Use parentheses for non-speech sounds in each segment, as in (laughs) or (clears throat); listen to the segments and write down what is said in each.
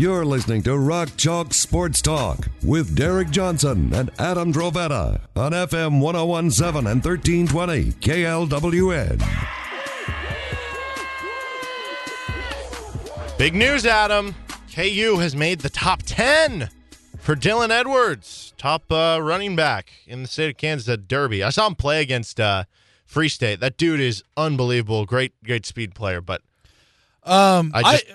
You're listening to Rock Chalk Sports Talk with Derek Johnson and Adam Drovetta on FM 1017 and 1320 KLWN. Big news, Adam. KU has made the top 10 for Dylan Edwards, top uh, running back in the state of Kansas at Derby. I saw him play against uh, Free State. That dude is unbelievable. Great, great speed player. But Um, I I, just-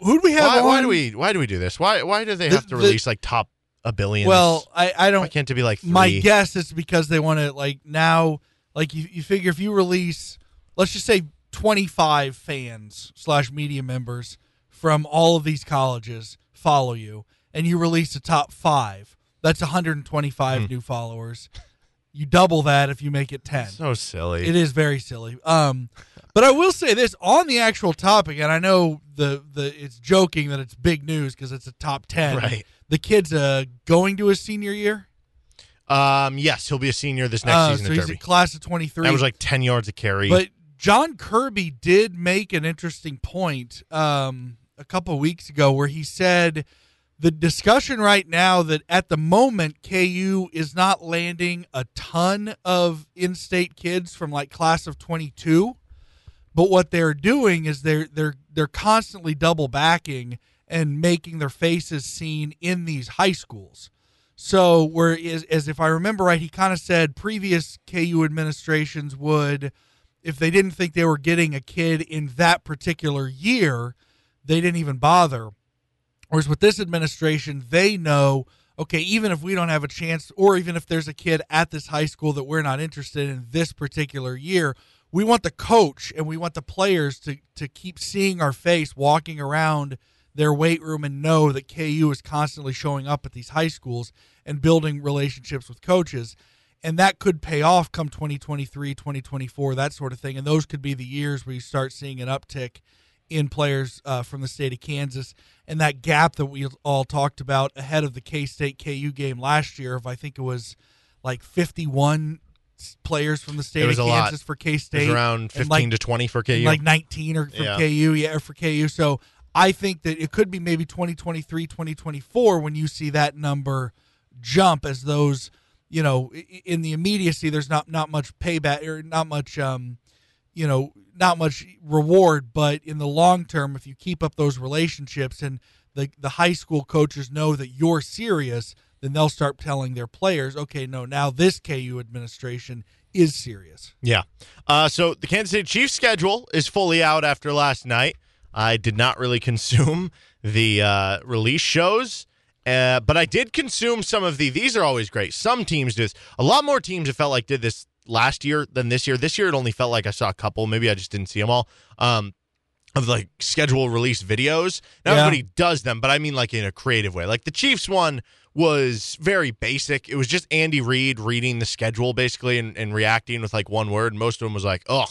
who do we have why, why do we why do we do this? Why why do they The- have to the- release like top a billion? Well, I, I don't. why can't it be like three? My guess is because they want to like now, like you, you figure if you release, let's just say twenty five fans slash media members from all of these colleges follow you, and you release the top five, that's one hundred and twenty five Hmm. new followers. You double that if you make it ten. so silly. It is very silly. Um, but I will say this on the actual topic, and I know the the it's joking that it's big news because it's a top ten. Right. The kid's uh going to his senior year. Um, yes, he'll be a senior this next Uh, season so he's Derby. a class of twenty three. That was like ten yards of carry. But John Kirby did make an interesting point um, a couple weeks ago where he said the discussion right now that at the moment KU is not landing a ton of in-state kids from like class of 22 but what they're doing is they're they're they're constantly double backing and making their faces seen in these high schools. So where is as if I remember right, he kind of said previous KU administrations would, if they didn't think they were getting a kid in that particular year, they didn't even bother. Whereas with this administration, they know, okay, even if we don't have a chance, or even if there's a kid at this high school that we're not interested in this particular year, we want the coach and we want the players to to keep seeing our face walking around their weight room and know that KU is constantly showing up at these high schools and building relationships with coaches. And that could pay off come 2023, 2024, that sort of thing. And those could be the years where you start seeing an uptick in players uh, from the state of Kansas. And that gap that we all talked about ahead of the K State KU game last year if I think it was like 51 s- players from the state of a lot. Kansas for K State. around fifteen like, to twenty for KU. like 19 or from Yeah. KU, yeah, for KU. So I think that it could be maybe 2023, 2024 when you see that number jump as those, you know, in the immediacy, there's not not much payback or not much, um, you know, not much reward. But in the long term, if you keep up those relationships and the the high school coaches know that you're serious, then they'll start telling their players, okay, no, now this KU administration is serious. Yeah. Uh, so the Kansas City Chiefs schedule is fully out after last night. I did not really (laughs) consume the uh, release shows, uh, but I did consume some of the. These are always great. Some teams do this. A lot more teams it felt like did this last year than this year. This year it only felt like I saw a couple. Maybe I just didn't see them all. Um, of like schedule release videos. Not Yeah. everybody does them, but I mean like in a creative way. Like the Chiefs one was very basic. It was just Andy Reid reading the schedule basically and, and reacting with like one word. Most of them was like, ugh,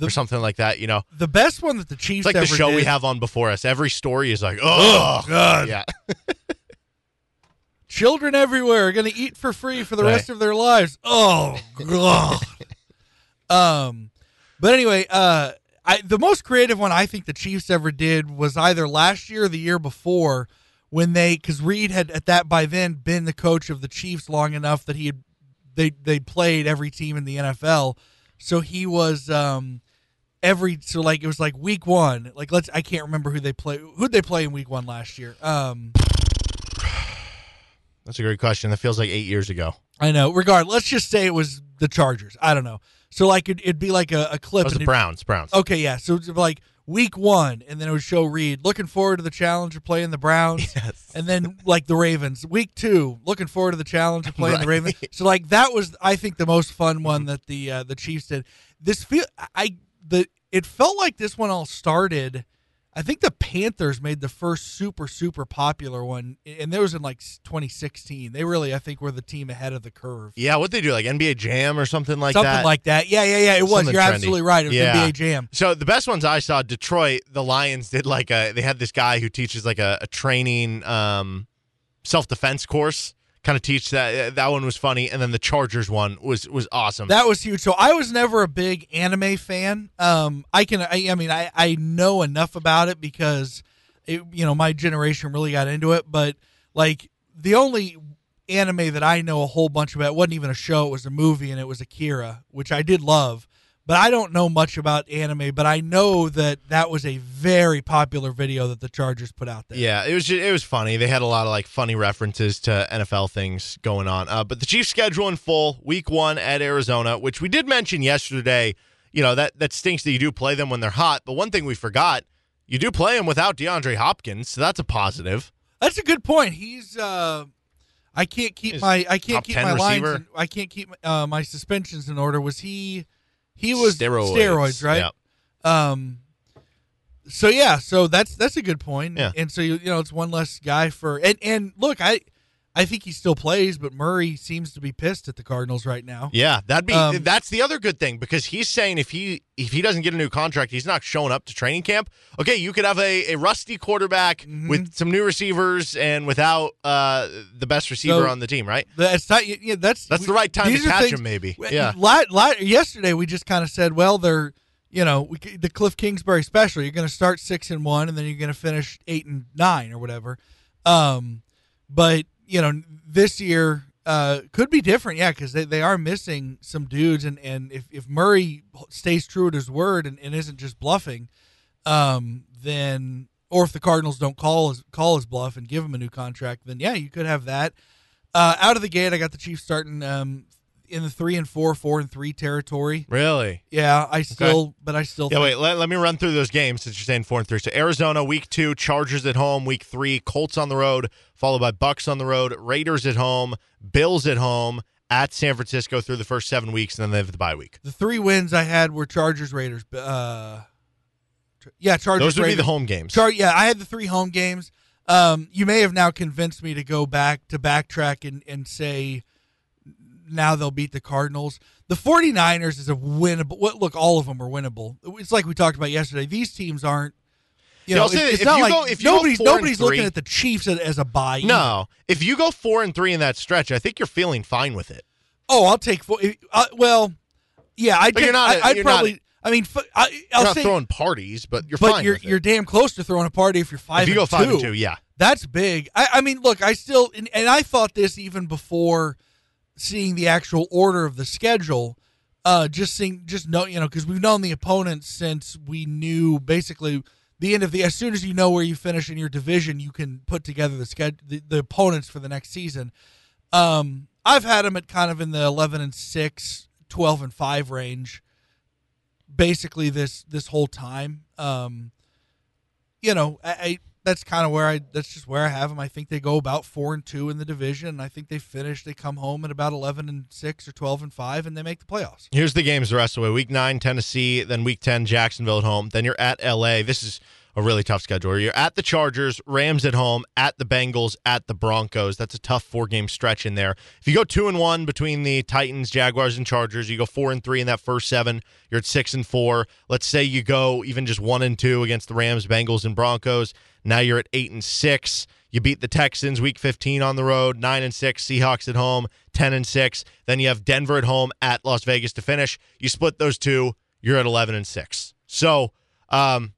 or something like that, you know. The best one that the Chiefs It's like the ever show we have on before us. Every story is like, ugh. God. Yeah. (laughs) Children everywhere are going to eat for free for the Right. rest of their lives. Oh god. (laughs) um, but anyway, uh, I the most creative one I think the Chiefs ever did was either last year or the year before when they because Reid had at that by then been the coach of the Chiefs long enough that he had they they played every team in the NFL, so he was um every so like it was like week one like let's I can't remember who they play who'd they play in week one last year um. That's a great question. That feels like eight years ago. I know. Regard, let's just say it was the Chargers. I don't know. So like it, it'd be like a, a clip. That was the Browns. Browns. Okay, yeah. So it's like week one, and then it would show Reid looking forward to the challenge of playing the Browns, Yes. and then like the Ravens. Week two, looking forward to the challenge of (laughs) playing the Ravens. So like that was, I think, the most fun one that the uh, the Chiefs did. This feel I the it felt like this one all started I think the Panthers made the first super super popular one, and that was in like 2016. They really, I think, were the team ahead of the curve. Yeah, what they do like NBA Jam or something like Something that. Something like that. Yeah, yeah, yeah. It was. Something You're trendy. absolutely right. It was Yeah. NBA Jam. So the best ones I saw, Detroit, the Lions did like a. They had this guy who teaches like a, a training um, self defense course. Kind of teach that. That one was funny, and then the Chargers one was was awesome. That was huge. So I was never a big anime fan. Um, I can, I, I mean, I, I know enough about it because, it, you know, my generation really got into it. But like the only anime that I know a whole bunch about it wasn't even a show; it was a movie, and it was Akira, which I did love. But I don't know much about anime. But I know that that was a very popular video that the Chargers put out there. Yeah, it was just, it was funny. They had a lot of like funny references to NFL things going on. Uh, but the Chiefs schedule in full, week one at Arizona, which we did mention yesterday. You know that that stinks that you do play them when they're hot. But one thing we forgot, you do play them without DeAndre Hopkins, so that's a positive. That's a good point. He's uh I can't keep my I can't keep 10 my lines in, I can't keep uh, my suspensions in order. Was he he was Steroids. steroids, right? Yep. Um so yeah, so that's that's a good point. Yeah. And so you, you know it's one less guy for and and look, I I think he still plays, but Murray seems to be pissed at the Cardinals right now. Yeah, that'd be Um, that's the other good thing because he's saying if he if he doesn't get a new contract, he's not showing up to training camp. Okay, you could have a, a rusty quarterback Mm-hmm. with some new receivers and without uh, the best receiver So- on the team, right? That's not yeah, that's That's the right time to catch things- him, maybe. Yeah. la- la- yesterday we just kind of said, well, they're you know we, the Cliff Kingsbury special. You're going to start six and one, and then you're going to finish eight and nine or whatever. Um, but you know this year uh, could be different, yeah, because they, they are missing some dudes, and and if if Murray stays true to his word and, and isn't just bluffing, um, then or if the Cardinals don't call his call his bluff and give him a new contract, then yeah, you could have that. Uh, out of the gate, I got the Chiefs starting um, in the three and four, four and three territory. Really? Yeah, I still, but I still. Yeah, think, wait, let, let me run through those games since you're saying four and three. So Arizona, week two, Chargers at home, week three, Colts on the road, followed by Bucs on the road, Raiders at home, Bills at home, at San Francisco through the first seven weeks, and then they have the bye week. The three wins I had were Chargers, Raiders. Uh, yeah, Chargers. Those would be the home games. Char- yeah, I had the three home games. Um, you may have now convinced me to go back to backtrack and, and say now they'll beat the Cardinals. The 49ers is a winnable. Look, all of them are winnable. It's like we talked about yesterday. These teams aren't. You know, I'll it's, it's if not you like go- if you go nobody's nobody's looking at the Chiefs as, a buy. no, if you go four and three in that stretch, I think you're feeling fine with it. Oh, I'll take four. Uh, well, yeah, I'd take, not, I, I'd you're not- probably. I mean, f- I, You're I'll not say, throwing parties, but you're but fine. you're you're damn close to throwing a party if you're five. if you and go five two. and two, yeah. That's big. I, I mean, look, I still, and, and I thought this even before seeing the actual order of the schedule. Uh, just seeing, just know, you know, because we've known the opponents since we knew basically the end of the. As soon as you know where you finish in your division, you can put together the schedule, the, the opponents for the next season. Um, I've had them at kind of in the 11 and 6, 12 and 5 range basically this this whole time. Um, you know, I, I that's kind of where I that's just where I have them. I think they go about four and two in the division. And I think they finish. They come home at about eleven and six or twelve and five, and they make the playoffs. Here's the games the rest of the way. Week nine, Tennessee, then week ten, Jacksonville at home. Then you're at LA. This is a really tough schedule. You're at the Chargers, Rams at home, at the Bengals, at the Broncos. That's a tough four game stretch in there. If you go two and one between the Titans, Jaguars, and Chargers, you go four and three in that first seven. You're at six and four. Let's say you go even just one and two against the Rams, Bengals, and Broncos. Now you're at eight and six. You beat the Texans week 15 on the road, 9 and 6, Seahawks at home, 10 and 6. Then you have Denver at home at Las Vegas to finish. You split those two, you're at 11 and 6. So, um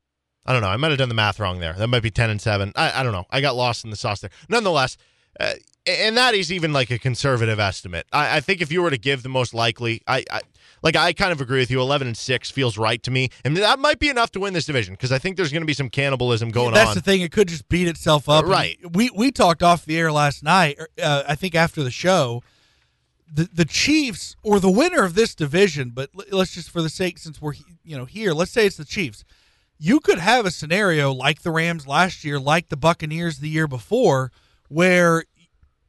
I don't know. I might have done the math wrong there. That might be 10 and 7. I, I don't know. I got lost in the sauce there. Nonetheless, uh, and that is even like a conservative estimate. I, I think if you were to give the most likely, I, I like I kind of agree with you. 11 and 6 feels right to me. And that might be enough to win this division because I think there's going to be some cannibalism going That's on. That's the thing; it could just beat itself up. And Right. We we talked off the air last night. Uh, I think after the show, the the Chiefs or the winner of this division. But let's just for the sake, since we're you know here, let's say it's the Chiefs. You could have a scenario like the Rams last year, like the Buccaneers the year before, where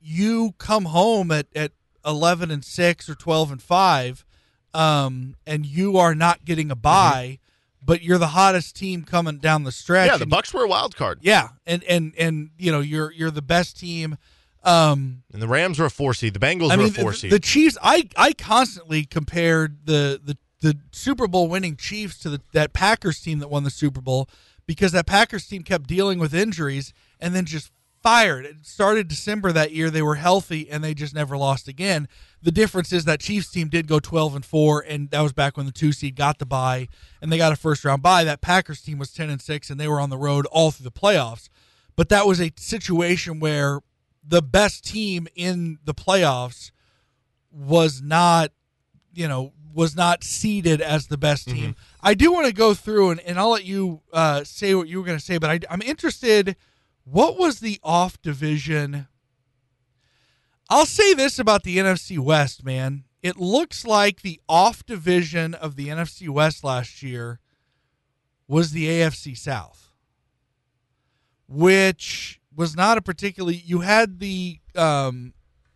you come home at, at 11 and 6 or 12 and 5 um, and you are not getting a bye but you're the hottest team coming down the stretch. Yeah, the Bucs were a wild card, Yeah, and and and you know you're you're the best team. Um, and the Rams were a four seed. The Bengals I were a four the, seed. the Chiefs. I I constantly compared the the the Super Bowl winning Chiefs to the, that Packers team that won the Super Bowl because that Packers team kept dealing with injuries and then just fired. It started December that year. They were healthy and they just never lost again. The difference is that Chiefs team did go 12 and 4 and that was back when the 2 seed got the bye and they got a first round bye. That Packers team was 10 and 6 and they were on the road all through the playoffs. But that was a situation where the best team in the playoffs was not, you know, was not seeded as the best team. I do want to go through and, and I'll let you uh, say what you were going to say, but I, I'm interested. What was the off division? I'll say this about the NFC West, man. It looks like the off division of the NFC West last year was the AFC South, which was not a particularly. You had the um,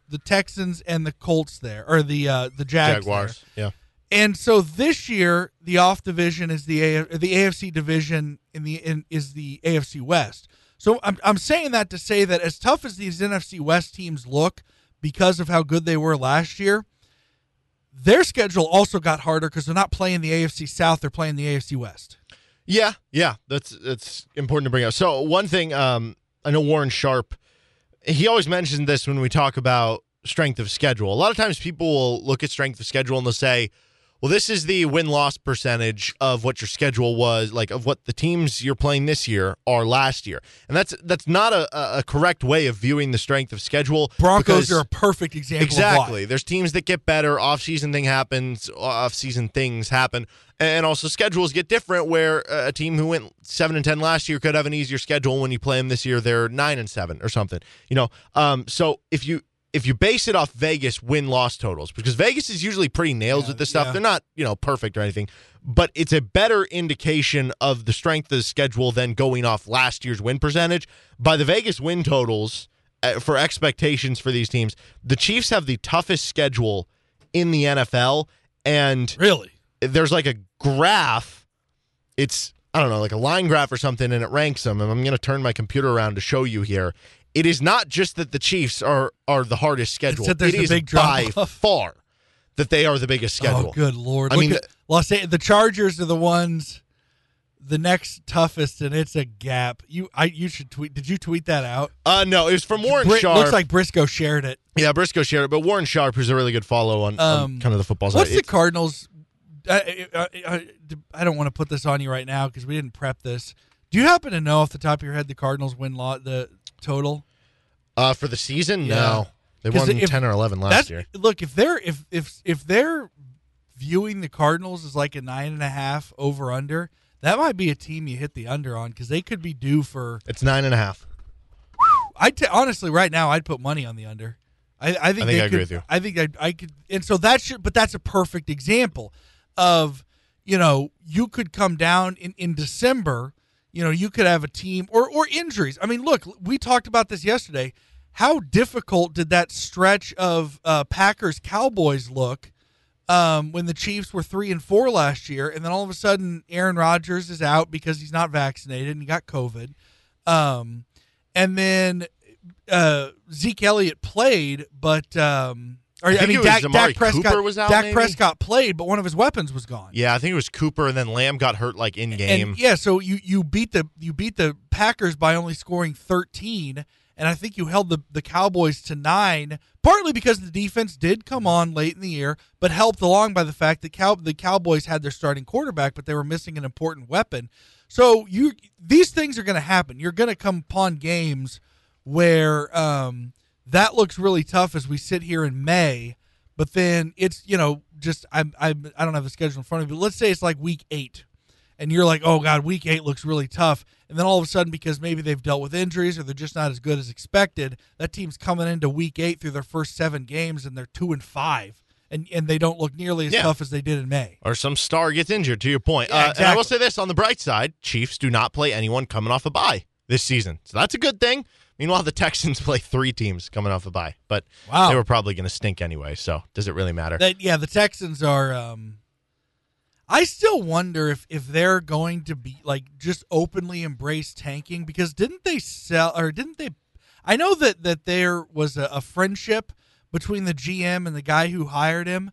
the Texans and the Colts there, or the uh, the Jags there. Jaguars. Yeah. And so this year, the off division is the A- the AFC division in the in, is the AFC West. So I'm I'm saying that to say that as tough as these NFC West teams look because of how good they were last year, their schedule also got harder because they're not playing the AFC South; they're playing the AFC West. Yeah, yeah, that's that's important to bring up. So one thing, um, I know Warren Sharp, he always mentions this when we talk about strength of schedule. A lot of times people will look at strength of schedule and they'll say, "Well, this is the win loss percentage of what your schedule was, like of what the teams you're playing this year are last year," and that's that's not a, a correct way of viewing the strength of schedule. Broncos because- are a perfect example. Of Exactly. There's teams that get better. Off-season thing happens. Off-season things happen, and also schedules get different. Where uh, a team who went seven and ten last year could have an easier schedule when you play them this year. They're nine and seven or something. You know. Um. So if you if you base it off Vegas win loss totals, because Vegas is usually pretty nails with this stuff. yeah. They're not you know perfect or anything, but it's a better indication of the strength of the schedule than going off last year's win percentage by the Vegas win totals uh, for expectations for these teams. The Chiefs have the toughest schedule in the NFL, and Really? there's like a graph. It's I don't know, like a line graph or something, and it ranks them. And I'm going to turn my computer around to show you here. It is not just that the Chiefs are are the hardest schedule. that it a is big by far that they are the biggest schedule. Oh, good lord! I Look mean, at, Los Angeles, the Chargers are the ones, the next toughest, and it's a gap. You, I, you should tweet. Did you tweet that out? Uh, no, it was from Warren Bri- Sharp. Looks like Briscoe shared it. yeah, Briscoe shared it, but Warren Sharp, who's a really good follow on, on Um, kind of the football side. What's the It's- Cardinals? I, I, I, I don't want to put this on you right now because we didn't prep this. Do you happen to know off the top of your head the Cardinals win lot the total? uh, for the season? Yeah. No, They won if- ten or eleven last year. look if they're if if if they're viewing the Cardinals as like a nine and a half over under, that might be a team you hit the under on because they could be due for. It's nine and a half. I t- honestly right now I'd put money on the under. I, I think I think I could, agree with you. I think I, I could, and so that should, but that's a perfect example of you know you could come down in in December. You know you could have a team or or injuries. I mean, look, we talked about this yesterday. How difficult did that stretch of uh, Packers Cowboys look? um, when the Chiefs were three and four last year, and then all of a sudden Aaron Rodgers is out because he's not vaccinated and he got COVID, um, and then uh, Zeke Elliott played, but um, or, I, think mean Dak, Dak Prescott was out, Dak maybe? Prescott played, but one of his weapons was gone. Yeah, I think it was Cooper, and then Lamb got hurt like in game. And yeah, so you you beat the you beat the Packers by only scoring 13 and I think you held the the Cowboys to 9 partly because the defense did come on late in the year, but helped along by the fact that Cow- the Cowboys had their starting quarterback but they were missing an important weapon. So you these things are going to happen. You're going to come upon games where um, that looks really tough as we sit here in May, but then it's you know just I'm, I'm I don't have the schedule in front of me. But let's say it's like week eight, and you're like, oh god, week eight looks really tough, and then all of a sudden because maybe they've dealt with injuries or they're just not as good as expected, that team's coming into week eight through their first seven games and they're two and five, and and they don't look nearly as Yeah. tough as they did in May. or some star gets injured. To your point, Yeah, uh, and I will say this on the bright side: Chiefs do not play anyone coming off a bye this season, so that's a good thing. Meanwhile, the Texans (laughs) play three teams coming off a bye, but Wow. they were probably going to stink anyway. So does it really matter? That yeah, the Texans are. Um, I still wonder if if they're going to be like just openly embrace tanking because didn't they sell or didn't they? I know that that there was a, a friendship between the GM and the guy who hired him,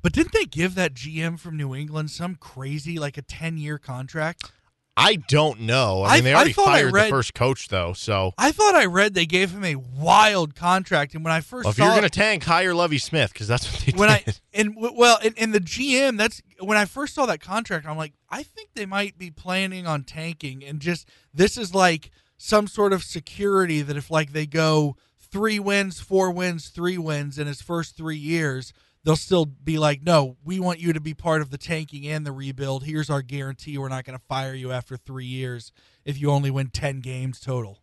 but didn't they give that GM from New England some crazy like a ten year contract? I don't know. I I- mean, they I already I fired read- the first coach, though. So I thought I read they gave him a wild contract, and when I first well, if you're going to tank, hire Lovie Smith because that's what they when I did. (laughs) and well, and, and the GM, that's when I first saw that contract. I'm like, I think they might be planning on tanking, and just this is like some sort of security that if like they go three wins, four wins, three wins in his first three years, they'll still be like, no, we want you to be part of the tanking and the rebuild. Here's our guarantee: we're not going to fire you after three years if you only win ten games total.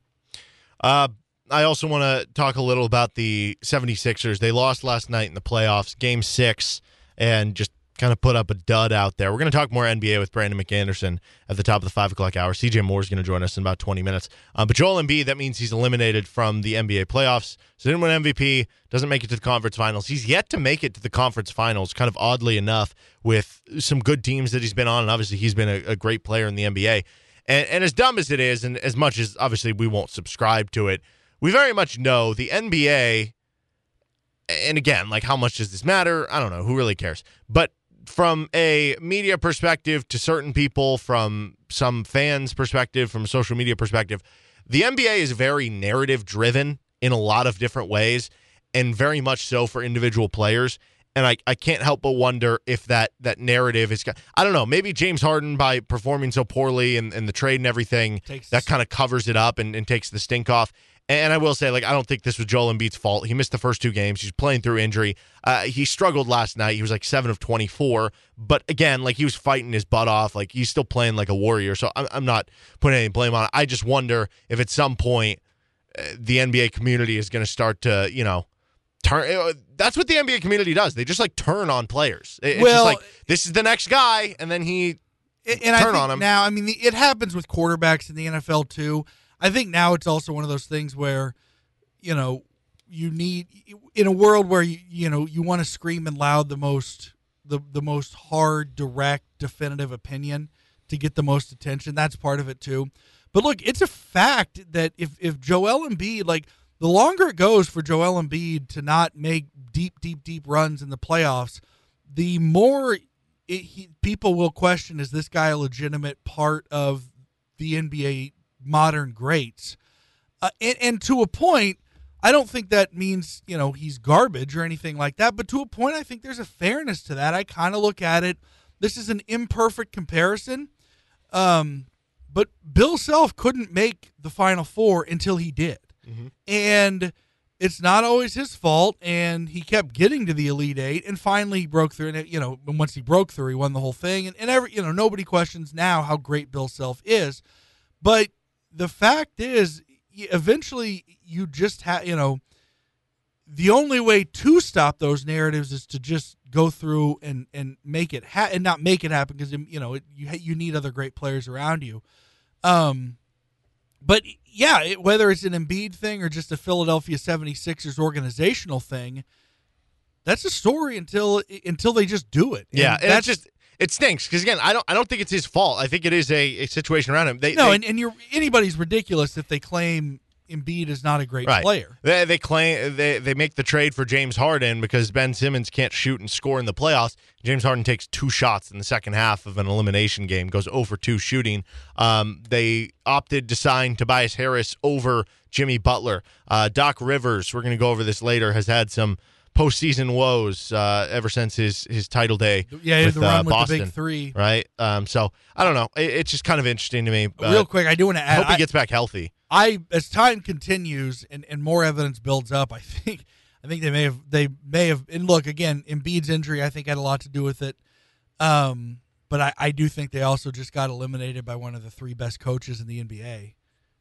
Uh, I also want to talk a little about the 76ers. They lost last night in the playoffs, game six, and just kind of put up a dud out there. We're going to talk more NBA with Brandon McAnderson at the top of the five o'clock hour. CJ Moore is going to join us in about 20 minutes. Uh, but Joel Embiid, that means he's eliminated from the NBA playoffs. So didn't win MVP, doesn't make it to the conference finals. He's yet to make it to the conference finals, kind of oddly enough, with some good teams that he's been on. And obviously, he's been a, a great player in the NBA. And, and as dumb as it is, and as much as obviously we won't subscribe to it, we very much know the NBA. And again, like how much does this matter? I don't know. Who really cares? But from a media perspective to certain people, from some fans' perspective, from social media perspective, the NBA is very narrative driven in a lot of different ways, and very much so for individual players. And I, I can't help but wonder if that that narrative is I don't know maybe James Harden by performing so poorly and, and the trade and everything Takes- that kind of covers it up and, and takes the stink off. And I will say, like, I don't think this was Joel Embiid's fault. He missed the first two games. He's playing through injury. Uh, he struggled last night. He was like seven of twenty four. But again, like he was fighting his butt off. Like he's still playing like a warrior. So I'm, I'm not putting any blame on it. I just wonder if at some point uh, the NBA community is going to start to, you know, turn. uh, That's what the NBA community does. They just like turn on players. It- It's Well- just like this is the next guy, and then he And- and I turn think on him. now. I mean, the, it happens with quarterbacks in the NFL too. I think now it's also one of those things where, you know, you need in a world where you you know you want to scream and loud the most the the most hard, direct, definitive opinion to get the most attention. That's part of it too. But look, it's a fact that if if Joel Embiid like the longer it goes for Joel Embiid to not make deep, deep, deep runs in the playoffs, the more it, he, people will question: Is this guy a legitimate part of the NBA modern greats? Uh, and, and to a point, I don't think that means you know he's garbage or anything like that. But to a point, I think there's a fairness to that. I kind of look at it. This is an imperfect comparison, um, but Bill Self couldn't make the Final Four until he did, and it's not always his fault. And he kept getting to the Elite Eight, and finally he broke through. And you know, and once he broke through, he won the whole thing. And, and every you know, nobody questions now how great Bill Self is, but the fact is, eventually you just have you know. The only way to stop those narratives is to just go through and and make it ha- and not make it happen because you know it, you you need other great players around you. Um, but yeah, it, whether it's an Embiid thing or just a Philadelphia 76ers organizational thing, that's a story until until they just do it. And Yeah, and that's just it stinks because again, I don't I don't think it's his fault. I think it is a, a situation around him. They, no, they, and, and you're anybody's ridiculous if they claim Embiid is not a great right. player. They they claim they they make the trade for James Harden because Ben Simmons can't shoot and score in the playoffs. James Harden takes two shots in the second half of an elimination game, goes over two shooting. Um, they opted to sign Tobias Harris over Jimmy Butler. Uh, Doc Rivers, we're going to go over this later, has had some postseason woes uh, ever since his his title day. Yeah, with, the run uh, with Boston, the big three. right? Um, so I don't know. It, it's just kind of interesting to me. Real quick, I do want to I add. hope he I- gets back healthy. I as time continues and, and more evidence builds up, I (laughs) think I think they may have they may have and look again, Embiid's injury I think had a lot to do with it. Um but I, I do think they also just got eliminated by one of the three best coaches in the NBA.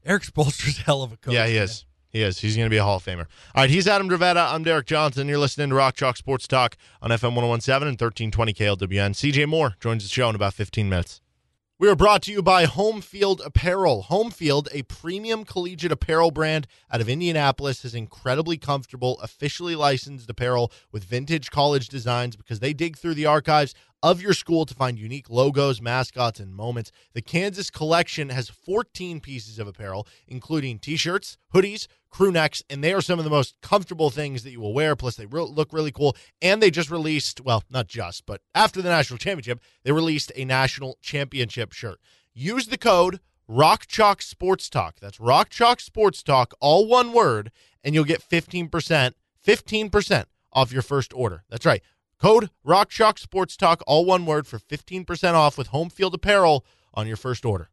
Erik Spoelstra's a (laughs) hell of a coach. Yeah, he man. is. He is. He's going to be a Hall of Famer. All right, he's Adam Dravetta. I'm Derek Johnson. You're listening to Rock Chalk Sports Talk on FM 1017 and 1320 KLWN. CJ Moore joins the show in about 15 minutes. We are brought to you by Home Field Apparel. Home Field, a premium collegiate apparel brand out of Indianapolis, has incredibly comfortable, officially licensed apparel with vintage college designs because they dig through the archives of your school to find unique logos, mascots, and moments. The Kansas collection has 14 pieces of apparel, including t shirts, hoodies, crew necks, and they are some of the most comfortable things that you will wear. Plus, they re- look really cool. And they just released, well, not just, but after the national championship, they released a national championship shirt. Use the code Rock Chalk Sports Talk. That's Rock Chalk Sports Talk, all one word, and you'll get 15%, 15% off your first order. That's right. Code Rock Chalk Sports Talk, all one word, for 15% off with home field apparel on your first order.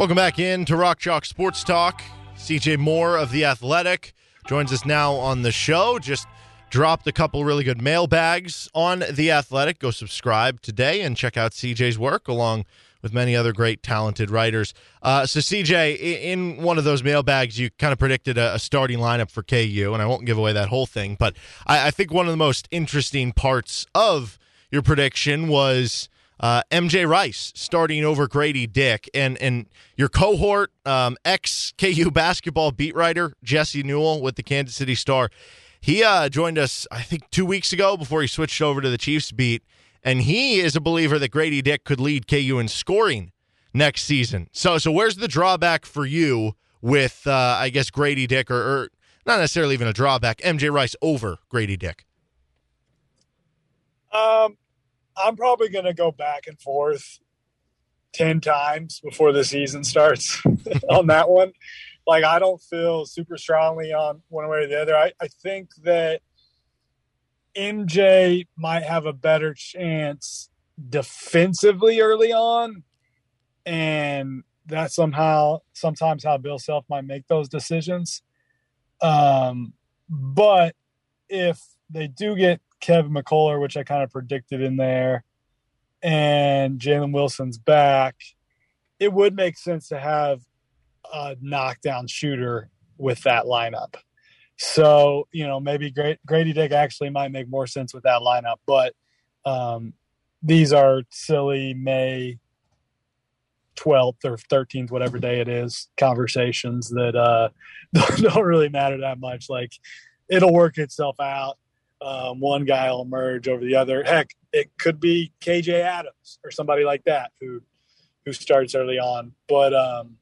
Welcome back in to Rock Chalk Sports Talk. CJ Moore of The Athletic joins us now on the show. Just dropped a couple really good mailbags on The Athletic. Go subscribe today and check out CJ's work along with many other great talented writers. Uh, so, CJ, in one of those mailbags, you kind of predicted a, starting lineup for KU, and I won't give away that whole thing, but I, I think one of the most interesting parts of your prediction was uh, MJ Rice starting over Grady Dick, and and your cohort, um, ex KU basketball beat writer Jesse Newell with the Kansas City Star. He uh, joined us, I think, two weeks ago before he switched over to the Chiefs beat, and he is a believer that Grady Dick could lead KU in scoring next season. So, so where's the drawback for you with, uh, I guess, Grady Dick, or, or not necessarily even a drawback, MJ Rice over Grady Dick? Um, I'm probably going to go back and forth 10 times before the season starts (laughs) on that one. Like, I don't feel super strongly on one way or the other. I, I think that MJ might have a better chance defensively early on. And that's somehow, sometimes how Bill Self might make those decisions. Um, but if they do get Kevin McCullar, which I kind of predicted in there, and Jalen Wilson's back, it would make sense to have a knockdown shooter with that lineup. So, you know, maybe Grady Dick actually might make more sense with that lineup, but um, these are silly May 12th or 13th, whatever day it is, conversations that uh, (laughs) don't really matter that much. Like, it'll work itself out um, one guy will emerge over the other. Heck, it could be KJ Adams or somebody like that who who starts early on. But um,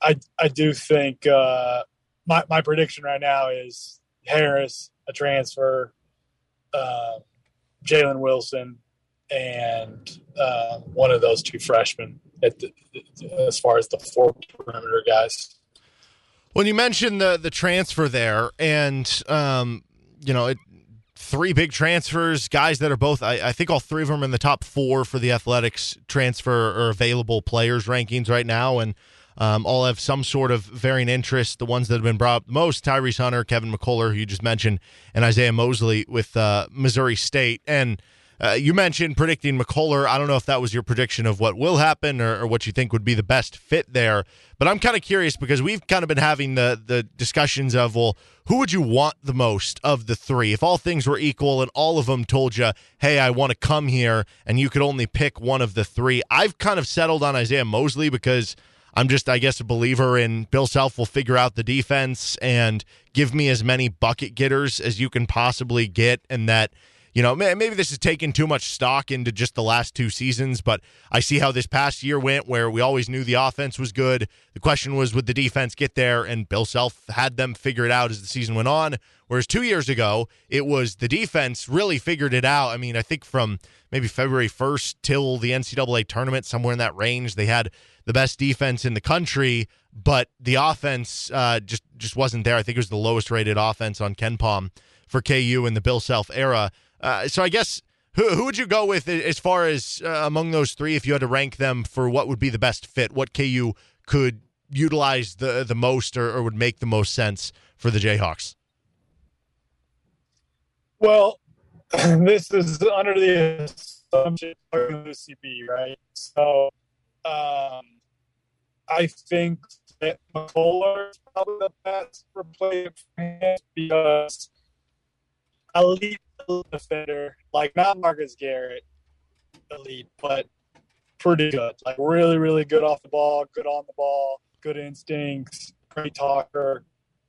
I I do think uh, my my prediction right now is Harris a transfer, uh, Jalen Wilson, and uh, one of those two freshmen the, as far as the four perimeter guys. When you mentioned the the transfer there, and um, you know, it, three big transfers, guys that are both, I, I, think all three of them are in the top four for the Athletics transfer or available players rankings right now. And um, all have some sort of varying interest. The ones that have been brought up most Tyrese Hunter, Kevin McCullar, who you just mentioned, and Isaiah Mosley with uh, Missouri State. And uh, you mentioned predicting McCullar. I don't know if that was your prediction of what will happen or, or what you think would be the best fit there. But I'm kind of curious because we've kind of been having the the discussions of well, who would you want the most of the three? If all things were equal and all of them told you, hey, I want to come here, and you could only pick one of the three, I've kind of settled on Isaiah Mosley because. I'm just, I guess, a believer in Bill Self will figure out the defense and give me as many bucket getters as you can possibly get, and that you know, maybe this is taking too much stock into just the last two seasons, but I see how this past year went where we always knew the offense was good. The question was, would the defense get there? And Bill Self had them figure it out as the season went on. Whereas two years ago, it was the defense really figured it out. I mean, I think from maybe February 1st till the NCAA tournament, somewhere in that range, they had the best defense in the country, but the offense uh, just just wasn't there. I think it was the lowest rated offense on KenPom for KU in the Bill Self era. Uh, so I guess who who would you go with as far as uh, among those three if you had to rank them for what would be the best fit? What KU could utilize the the most or, or would make the most sense for the Jayhawks? Well, (clears throat) this is under the assumption of the CP, right? So, um, I think that McCullar is probably the best replacement because least defender, like not Marcus Garrett, elite, but pretty good. Like really, really good off the ball, good on the ball, good instincts, great talker.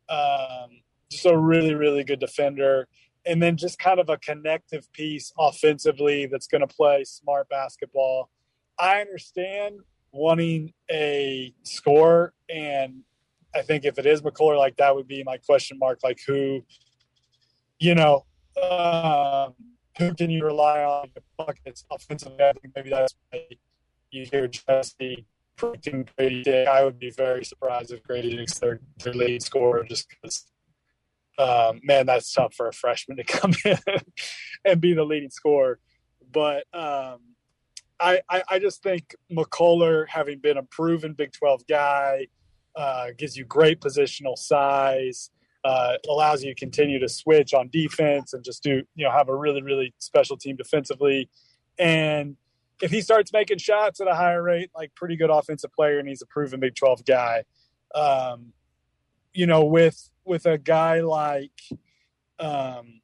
Um, just a really, really good defender. And then just kind of a connective piece offensively that's going to play smart basketball. I understand wanting a score, and I think if it is McCullar, like that would be my question mark. Like who, you know, um, who can you rely on buckets offensively? I think maybe that's why you hear Jesse predicting Grady Dick. I would be very surprised if Grady Dick's their, their lead scorer just because, um, man, that's tough for a freshman to (laughs) come in and be the leading scorer. But um, I, I, I, just think McCullar, having been a proven Big 12 guy, uh, gives you great positional size. Uh, allows you to continue to switch on defense and just do you know have a really really special team defensively and if he starts making shots at a higher rate, like pretty good offensive player, and he's a proven Big Twelve guy. Um, you know, with with a guy like um,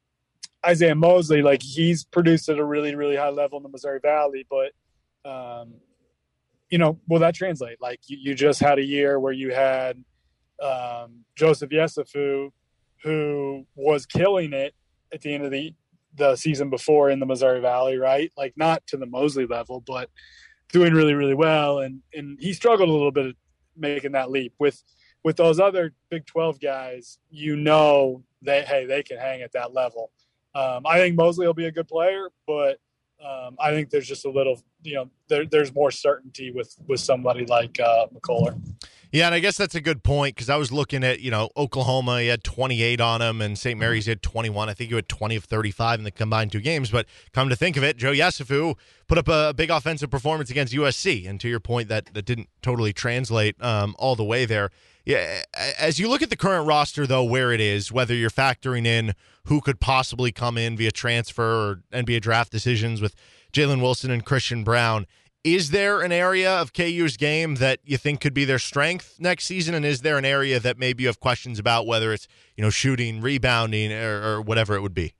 Isaiah Mosley, like he's produced at a really really high level in the Missouri Valley, but um, you know, will that translate? Like you, you just had a year where you had um, Joseph Yesufu, who was killing it at the end of the the season before in the Missouri Valley, right? Like not to the Mosley level, but doing really, really well. And and he struggled a little bit making that leap with with those other Big Twelve guys. You know, they hey they can hang at that level. Um, I think Mosley will be a good player, but um, I think there's just a little, you know, there, there's more certainty with with somebody like uh, McCullar. Yeah, and I guess that's a good point because I was looking at, you know, Oklahoma, he had 28 on him, and St. Mary's had 21. I think he had 20 of 35 in the combined two games. But come to think of it, Joe Yesufu put up a big offensive performance against USC. And to your point, that, that didn't totally translate um, all the way there. Yeah, as you look at the current roster, though, where it is, whether you're factoring in who could possibly come in via transfer or NBA draft decisions with Jalen Wilson and Christian Braun, is there an area of KU's game that you think could be their strength next season? And is there an area that maybe you have questions about, whether it's you know shooting, rebounding, or, or whatever it would be?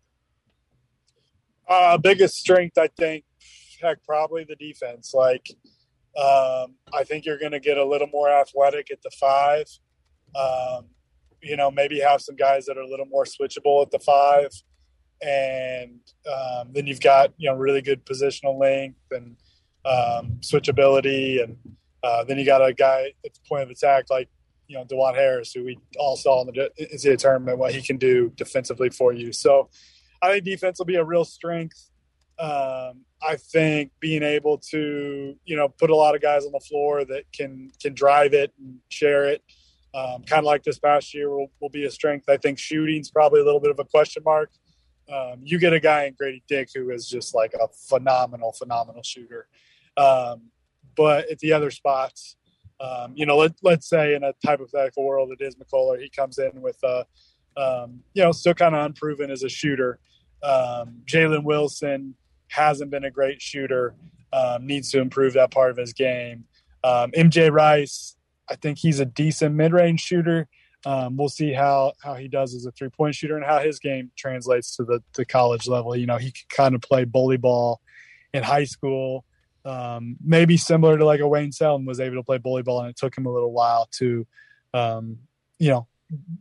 Uh, biggest strength, I think, heck, probably the defense. Like, um, I think you're going to get a little more athletic at the five. Um, you know, maybe have some guys that are a little more switchable at the five, and um, then you've got you know really good positional length and um, switchability, and uh, then you got a guy at the point of attack like you know Dajuan Harris, who we all saw in the NCAA tournament what he can do defensively for you. So I think defense will be a real strength. Um, I think being able to you know put a lot of guys on the floor that can can drive it and share it, um, kind of like this past year, will, will be a strength. I think shooting's probably a little bit of a question mark. Um, you get a guy in Grady Dick who is just like a phenomenal, phenomenal shooter. Um, but at the other spots, um, you know, let, let's say in a hypothetical world, it is McCullar. He comes in with, uh, um, you know, still kind of unproven as a shooter. Jalen Wilson hasn't been a great shooter, um, needs to improve that part of his game. Um, MJ Rice, I think he's a decent mid range shooter. Um, we'll see how how he does as a three point shooter and how his game translates to the, the college level. You know, he could kind of play bully ball in high school um, maybe similar to like a Wayne Selden was able to play bully ball, and it took him a little while to, um, you know,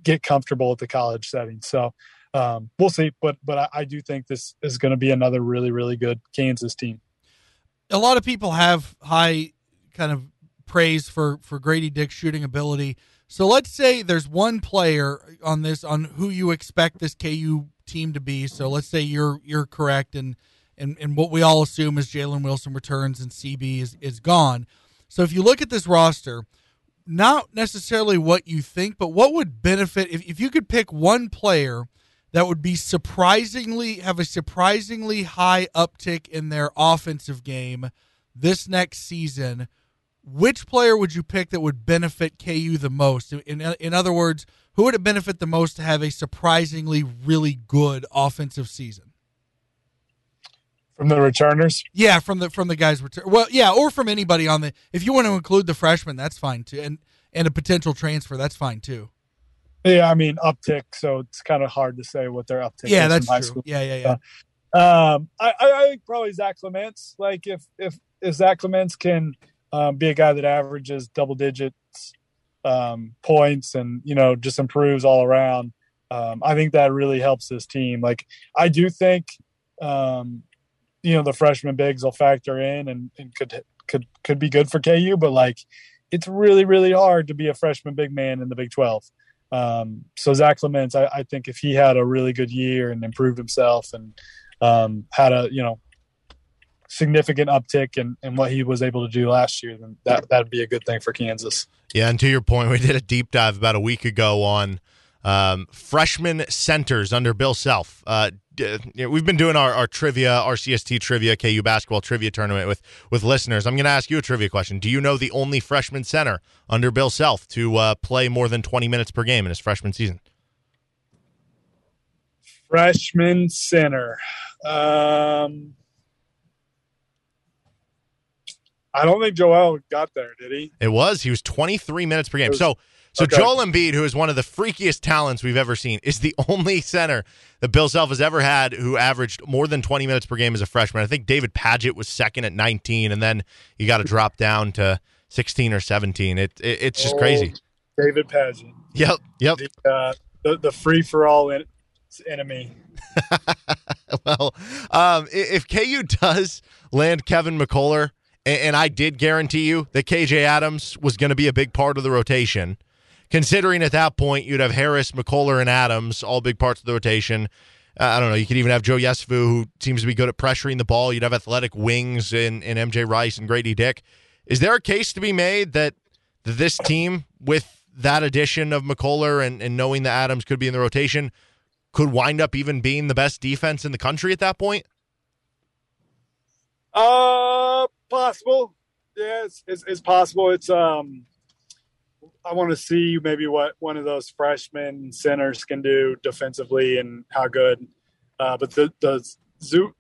get comfortable at the college setting. So um, we'll see, but but I, I do think this is going to be another really really good Kansas team. A lot of people have high kind of praise for for Grady Dick's shooting ability. So let's say there's one player on this on who you expect this KU team to be. So let's say you're you're correct and and, and what we all assume is Jalen Wilson returns and CB is, is gone. So if you look at this roster, not necessarily what you think, but what would benefit if, if you could pick one player that would be surprisingly have a surprisingly high uptick in their offensive game this next season, which player would you pick that would benefit KU the most? In, in other words, who would it benefit the most to have a surprisingly really good offensive season? From the returners? Yeah, from the from the guys return. Well, yeah, or from anybody on the. If you want to include the freshman, that's fine too, and and a potential transfer, that's fine too. Yeah, I mean uptick, so it's kind of hard to say what their uptick. Yeah, is that's true. School. Yeah, yeah, yeah. Um, I, I, I think probably Zach Clemence. Like if if if Zach Clemence can um, be a guy that averages double digits um, points and you know just improves all around, um, I think that really helps this team. Like I do think um, you know the freshman bigs will factor in and, and could could could be good for KU, but like it's really really hard to be a freshman big man in the Big Twelve. Um, so Zach Clemence, I, I think if he had a really good year and improved himself and um, had a you know significant uptick in, in what he was able to do last year, then that that'd be a good thing for Kansas. Yeah, and to your point, we did a deep dive about a week ago on um, freshman centers under Bill Self. Uh, we've been doing our, our trivia, RCST trivia, KU basketball trivia tournament with with listeners. I'm going to ask you a trivia question. Do you know the only freshman center under Bill Self to uh, play more than 20 minutes per game in his freshman season? Freshman center. Um, I don't think Joel got there, did he? It was. He was 23 minutes per game. was- So, so okay. Joel Embiid, who is one of the freakiest talents we've ever seen, is the (laughs) only center that Bill Self has ever had who averaged more than 20 minutes per game as a freshman. I think David Padgett was second at 19, and then you got to drop down to 16 or 17. It, it it's just crazy. Oh, David Padgett, Yep, yep. the uh, the, the free for all en- enemy. (laughs) well, um, if KU does land Kevin McCullough, and, and I did guarantee you that KJ Adams was going to be a big part of the rotation, considering at that point you'd have Harris, McCullough, and Adams, all big parts of the rotation. Uh, I don't know. You could even have Joe Yesufu, who seems to be good at pressuring the ball. You'd have athletic wings in, in MJ Rice and Grady Dick. Is there a case to be made that this team, with that addition of McCullough and, and knowing that Adams could be in the rotation, could wind up even being the best defense in the country at that point? Uh, possible. Yeah, it's, it's, it's possible. It's um, I want to see maybe what one of those freshman centers can do defensively and how good. Uh, but the the Zu,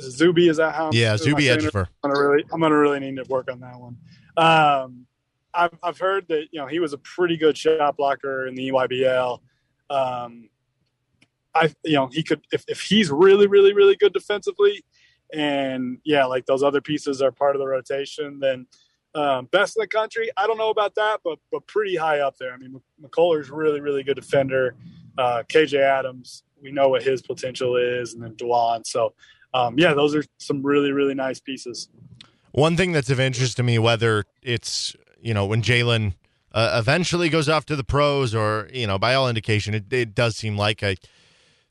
Zuby is that how? I'm- Yeah, Zuby? Ejiofor. I'm gonna really, I'm gonna really need to work on that one. Um, I've I've heard that you know he was a pretty good shot blocker in the EYBL. Um, I you know he could if if he's really really really good defensively, and yeah, like those other pieces are part of the rotation, then um, best in the country. I don't know about that, but but pretty high up there. I mean, McCullough's really really good defender. Uh, KJ Adams, we know what his potential is, and then Dajuan. So um, yeah, those are some really really nice pieces. One thing that's of interest to me, whether it's you know when Jalen uh, eventually goes off to the pros, or you know by all indication, it, it does seem like I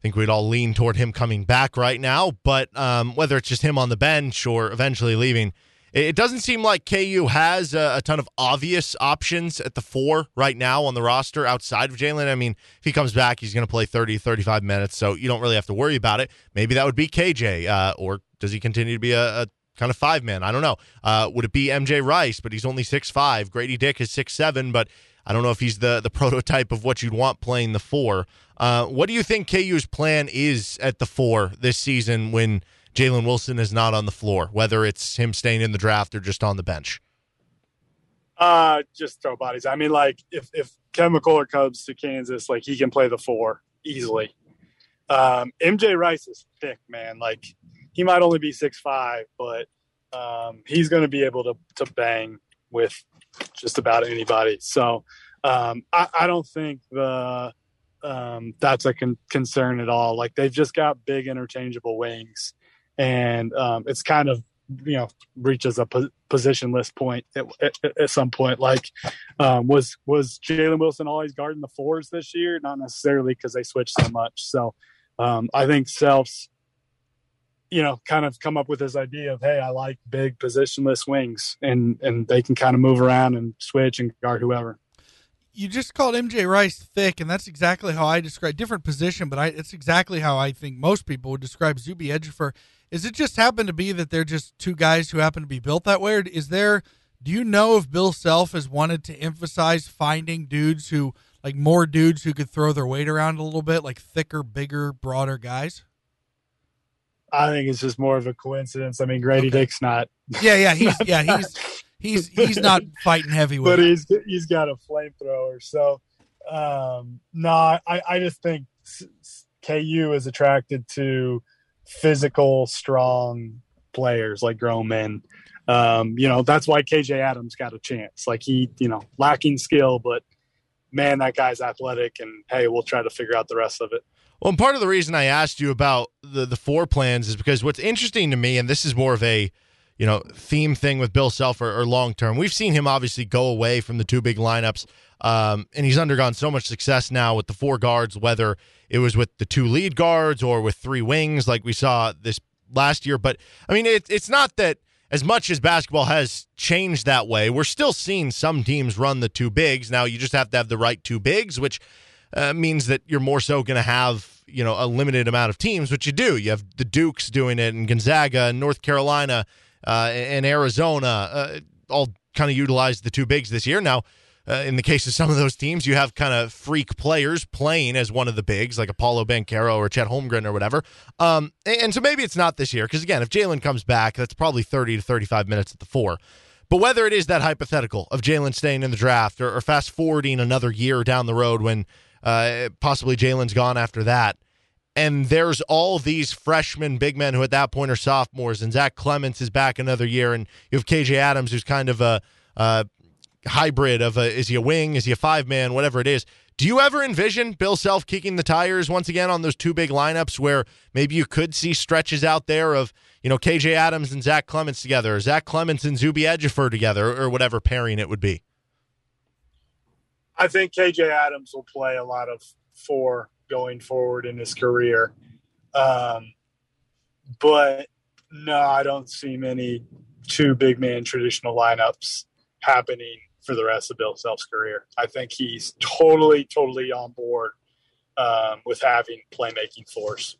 think we'd all lean toward him coming back right now. But um, whether it's just him on the bench or eventually leaving, it, doesn't seem like KU has a, a ton of obvious options at the four right now on the roster outside of Jalen. I mean, if he comes back, he's going to play 30, 35 minutes, so you don't really have to worry about it. Maybe that would be KJ, uh, or does he continue to be a, a kind of five man. I don't know. Uh, would it be MJ Rice? But he's only six five. Grady Dick is six seven, but I don't know if he's the the (laughs) prototype of what you'd want playing the four. Uh, what do you think KU's plan is at the four this season when Jalen Wilson is not on the floor? Whether it's him staying in the draft or just on the bench. Uh, just throw bodies. I mean, like if if Kevin McCullough comes to Kansas, like he can play the four easily. Um, MJ Rice is thick, man. Like he might only be six five, but um, he's going to be able to to bang with just about anybody. So um, I, I don't think the um, that's a con- concern at all. Like they've just got big interchangeable wings, and um, it's kind of you know reaches a po- positionless point at, at, at some point. Like um, was was Jalen Wilson always guarding the fours this year? Not necessarily because they switched so much. So um, I think Self's you know kind of come up with this idea of hey I like big positionless wings and and they can kind of move around and switch and guard whoever. You just called MJ Rice thick, and that's exactly how I describe different position, but I it's exactly how I think most people would describe Zuby Ejiofor. Is it just happen to be that they're just two guys who happen to be built that way? Or is there do you know if Bill Self has wanted to emphasize finding dudes who like more dudes who could throw their weight around a little bit, like thicker, bigger, broader guys? I think it's just more of a coincidence. I mean, Grady Okay. Dick's not, Yeah, yeah, he's (laughs) yeah, he's he's he's not (laughs) fighting heavyweight. but he's he's got a flamethrower. So Um, no, I, I just think KU is attracted to physical, strong players like grown men. Um, you know, that's why KJ Adams got a chance. Like he, you know, lacking skill, but man, that guy's athletic. And hey, we'll try to figure out the rest of it. Well, and part of the reason I asked you about the the four plans is because what's interesting to me, and this is more of a you know theme thing with Bill Self or, or long term. We've seen him obviously go away from the two big lineups, um, and he's undergone so much success now with the four guards, whether it was with the two lead guards or with three wings, like we saw this last year. But I mean, it, it's not that as much as basketball has changed that way, we're still seeing some teams run the two bigs. Now you just have to have the right two bigs, which uh, means that you're more so going to have you know a limited amount of teams, which you do. You have the Dukes doing it, and Gonzaga, and North Carolina, and Arizona, uh, all kind of utilized the two bigs this year. Now, uh, in the case of some of those teams, you have kind of freak players playing as one of the bigs, like Paolo Banchero or Chet Holmgren or whatever. Um, and, and so maybe it's not this year because again, if Jalen comes back, that's probably thirty to thirty-five minutes at the four. But whether it is that hypothetical of Jalen staying in the draft or, or fast forwarding another year down the road when uh, possibly Jalen's gone after that. And there's all these freshman big men who at that point are sophomores, and Zach Clemence is back another year, and you have KJ Adams, who's kind of a, a hybrid of a, is he a wing, is he a five man, whatever it is. Do you ever envision Bill Self kicking the tires once again on those two big lineups where maybe you could see stretches out there of you know KJ Adams and Zach Clemence together, or Zach Clemence and Zuby Ejiofor together, or whatever pairing it would be? I think KJ Adams will play a lot of four going forward in his career. Um, but no, I don't see many two big man traditional lineups happening for the rest of Bill Self's career. I think he's totally, totally on board um, with having playmaking force.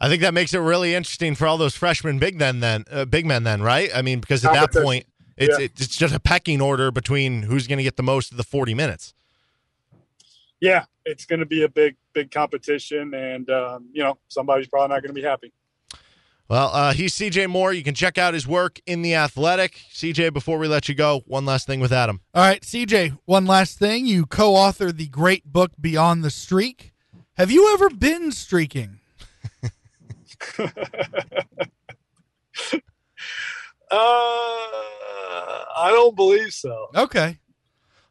I think that makes it really interesting for all those freshmen big men then uh, big men then, right? I mean, because at that point it's yeah. it's just a pecking order between who's going to get the most of the 40 minutes. Yeah, it's going to be a big big competition, and um, you know somebody's probably not going to be happy. Well, uh, he's CJ Moore. You can check out his work in the Athletic. CJ, before we let you go, one last thing with Adam. All right, CJ, one last thing. You co-authored the great book Beyond the Streak. Have you ever been streaking? (laughs) uh I don't believe so. Okay.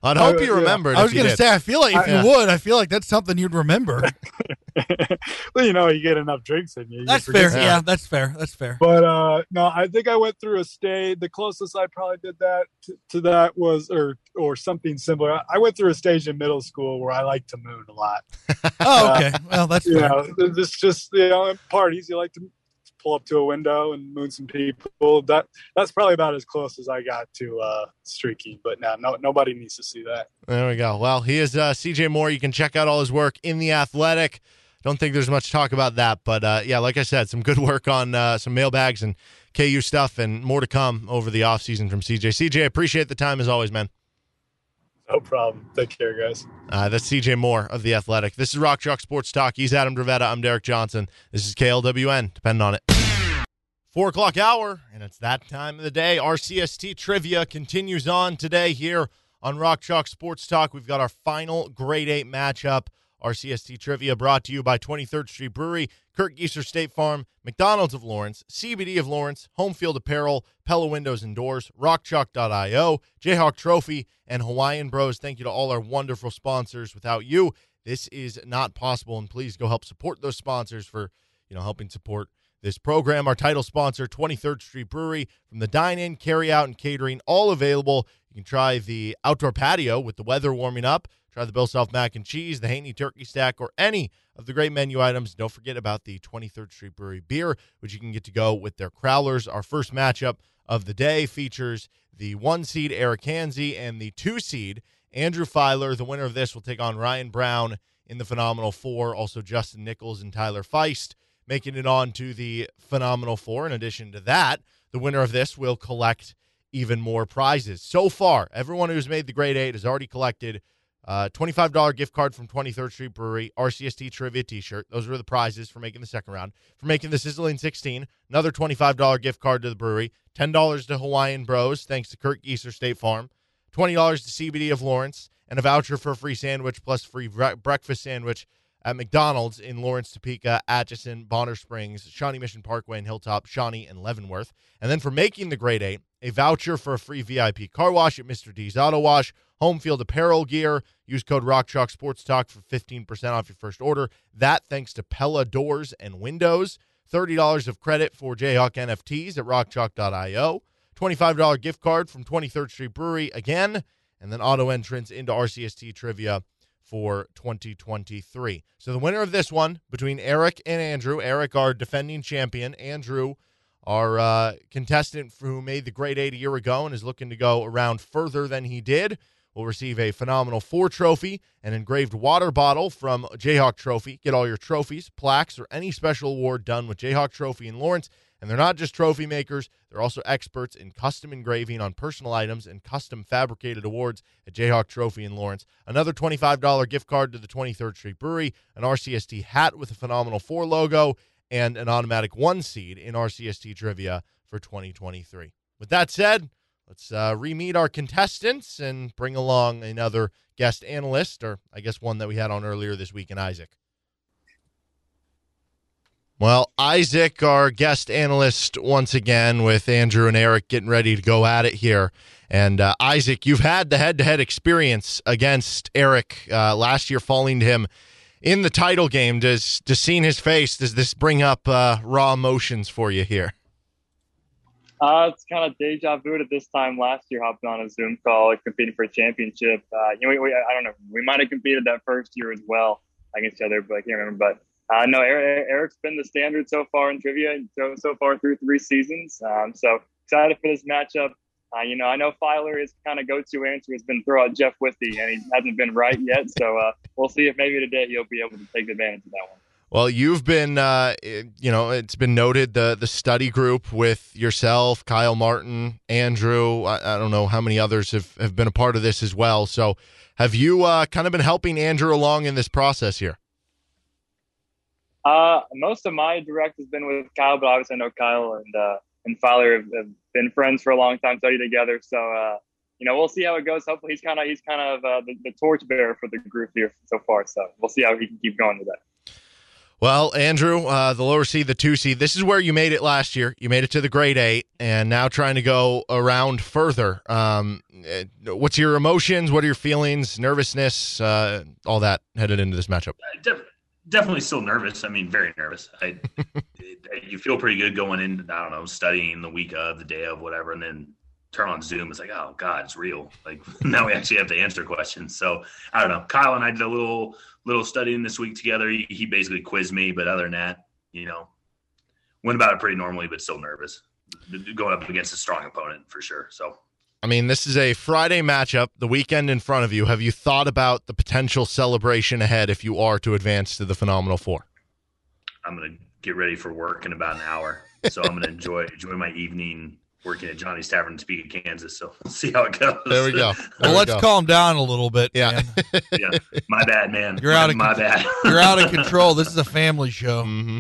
I'd hope you remembered. I was going to say, I feel like if I, you would, I feel like that's something you'd remember. (laughs) (laughs) well, you know, you get enough drinks in you. That's fair. Yeah. yeah. that's fair. That's fair. But uh no, I think I went through a stage. The closest I probably did that to, to that was, or or something similar. I went through a stage in middle school where I liked to moon a lot. (laughs) oh, okay. Uh, well, that's you fair. know, this just you know parties. You like to pull up to a window and moon some people. That that's probably about as close as I got to uh. But now, no, nobody needs to see that. There we go. Well, he is uh, CJ Moore. You can check out all his work in the Athletic. Don't think there's much talk about that, but uh, yeah, like I said, some good work on uh, some mailbags and KU stuff, and more to come over the offseason from CJ. CJ, appreciate the time as always, man. No problem. Take care, guys. Uh, that's CJ Moore of The Athletic. This is Rock Chalk Sports Talk. He's Adam Dravetta. I'm Derek Johnson. This is KLWN. Depend on it. Four o'clock hour, and it's that time of the day. RCST trivia continues on today here on Rock Chalk Sports Talk. We've got our final grade eight matchup. RCST trivia brought to you by 23rd Street Brewery, Kurt Geiser State Farm, McDonald's of Lawrence, CBD of Lawrence, Home Field Apparel, Pella Windows and Doors, RockChalk.io, Jayhawk Trophy, and Hawaiian Bros. Thank you to all our wonderful sponsors. Without you, this is not possible. And please go help support those sponsors for you know helping support this program. Our title sponsor, 23rd Street Brewery, from the dine in, carry out, and catering, all available. You can try the outdoor patio with the weather warming up. Try the Bill Self mac and cheese, the Haney turkey stack, or any of the great menu items. Don't forget about the 23rd Street Brewery beer, which you can get to go with their crowlers. Our first matchup of the day features the one seed Eric Hansey and the two seed Andrew Filer. The winner of this will take on Ryan Brown in the Phenomenal Four. Also, Justin Nichols and Tyler Feist making it on to the Phenomenal Four. In addition to that, the winner of this will collect even more prizes. So far, everyone who's made the grade eight has already collected uh, $25 gift card from 23rd Street Brewery, RCST trivia t shirt. Those were the prizes for making the second round. For making the Sizzling 16, another $25 gift card to the brewery, $10 to Hawaiian Bros, thanks to Kirk Geiser State Farm, $20 to CBD of Lawrence, and a voucher for a free sandwich plus free bre- breakfast sandwich at McDonald's in Lawrence, Topeka, Atchison, Bonner Springs, Shawnee Mission Parkway, and Hilltop, Shawnee, and Leavenworth. And then for making the grade eight, a voucher for a free VIP car wash at Mr. D's Auto Wash, home field apparel gear. Use code RockChalk Sports Talk for 15% off your first order. That thanks to Pella Doors and Windows. $30 of credit for Jayhawk NFTs at rockchalk.io. $25 gift card from 23rd Street Brewery again. And then auto entrance into RCST trivia for 2023. So the winner of this one between Eric and Andrew. Eric, our defending champion. Andrew, our uh, contestant who made the grade eight a year ago and is looking to go around further than he did will receive a phenomenal four trophy, an engraved water bottle from Jayhawk Trophy. Get all your trophies, plaques, or any special award done with Jayhawk Trophy in Lawrence. And they're not just trophy makers, they're also experts in custom engraving on personal items and custom fabricated awards at Jayhawk Trophy in Lawrence. Another $25 gift card to the 23rd Street Brewery, an RCST hat with a phenomenal four logo, and an automatic one seed in RCST trivia for 2023. With that said, let's uh, re-meet our contestants and bring along another guest analyst, or I guess one that we had on earlier this week in Isaac. Well, Isaac, our guest analyst, once again with Andrew and Eric getting ready to go at it here. And uh, Isaac, you've had the head-to-head experience against Eric uh, last year, falling to him in the title game. Does does seeing his face does this bring up uh, raw emotions for you here? Uh, it's kind of deja vu at this time last year, hopping on a Zoom call, like, competing for a championship. Uh, you know, we, we, I don't know, we might have competed that first year as well against each other, but I can't remember. But uh, no, Eric, Eric's been the standard so far in trivia, so so far through three seasons. Um, so excited for this matchup. Uh, you know, I know Filer is kind of go-to answer has been throw out Jeff Withey, and he hasn't been right yet. So uh, we'll see if maybe today he'll be able to take advantage of that one. Well, you've been, uh, you know, it's been noted the the study group with yourself, Kyle Martin, Andrew. I, I don't know how many others have, have been a part of this as well. So, have you uh, kind of been helping Andrew along in this process here? Uh, most of my direct has been with Kyle, but obviously I know Kyle and uh, and Filer have, have been friends for a long time, studied together. So, uh, you know, we'll see how it goes. Hopefully, he's kind of he's kind of uh, the, the torchbearer for the group here so far. So we'll see how he can keep going with that. Well, Andrew, uh, the lower seed, the two seed, this is where you made it last year. You made it to the grade eight, and now trying to go around further. Um, eh, what's your emotions? What are your feelings, nervousness, uh, all that headed into this matchup? Def- definitely still nervous. I mean, very nervous. (laughs) I, you feel pretty good going in, I don't know, studying the week of, the day of, whatever, and then turn on Zoom. It's like, oh God, it's real. Like (laughs) now we actually have to answer questions. So I don't know. Kyle and I did a little little studying this week together. He, he basically quizzed me, but other than that, you know, went about it pretty normally, but still nervous going up against a strong opponent for sure. So. I mean, this is a Friday matchup, the weekend in front of you. Have you thought about the potential celebration ahead if you are to advance to the Phenomenal Four? I'm going to get ready for work in about an hour. So I'm going (laughs) to enjoy enjoy my evening working at Johnny's Tavern in Topeka, Kansas. So we'll see how it goes. There we go. There well, we let's go. calm down a little bit. Yeah. (laughs) yeah, my bad, man. You're out of my con- bad. You're out of (laughs) control. This is a family show. hmm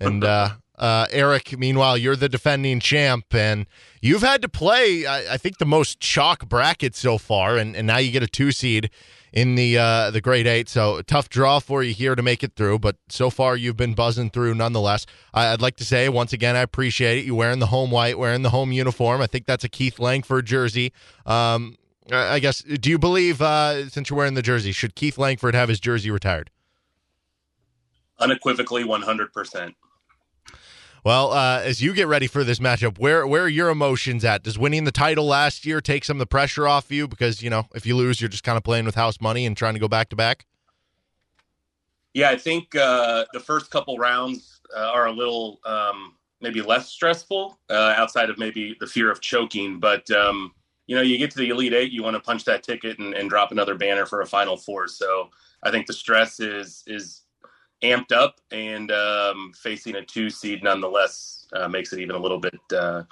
And uh, uh, Eric, meanwhile, you're the defending champ, and you've had to play, I, I think, the most chalk bracket so far, and, and now you get a two seed in the uh, the grade eight. So tough draw for you here to make it through, but so far you've been buzzing through nonetheless. I, I'd like to say once again, I appreciate it. You wearing the home white, wearing the home uniform. I think that's a Keith Langford jersey. Um, I I guess. Do you believe, uh, since you're wearing the jersey, should Keith Langford have his jersey retired? Unequivocally, one hundred percent. Well, uh, as you get ready for this matchup, where where are your emotions at? Does winning the title last year take some of the pressure off you? Because you know, if you lose, you're just kind of playing with house money and trying to go back to back. Yeah, I think uh, the first couple rounds uh, are a little um, maybe less stressful uh, outside of maybe the fear of choking. But um, you know, you get to the elite eight, you want to punch that ticket and, and drop another banner for a final four. So I think the stress is is amped up, and um, facing a two seed nonetheless uh, makes it even a little bit uh,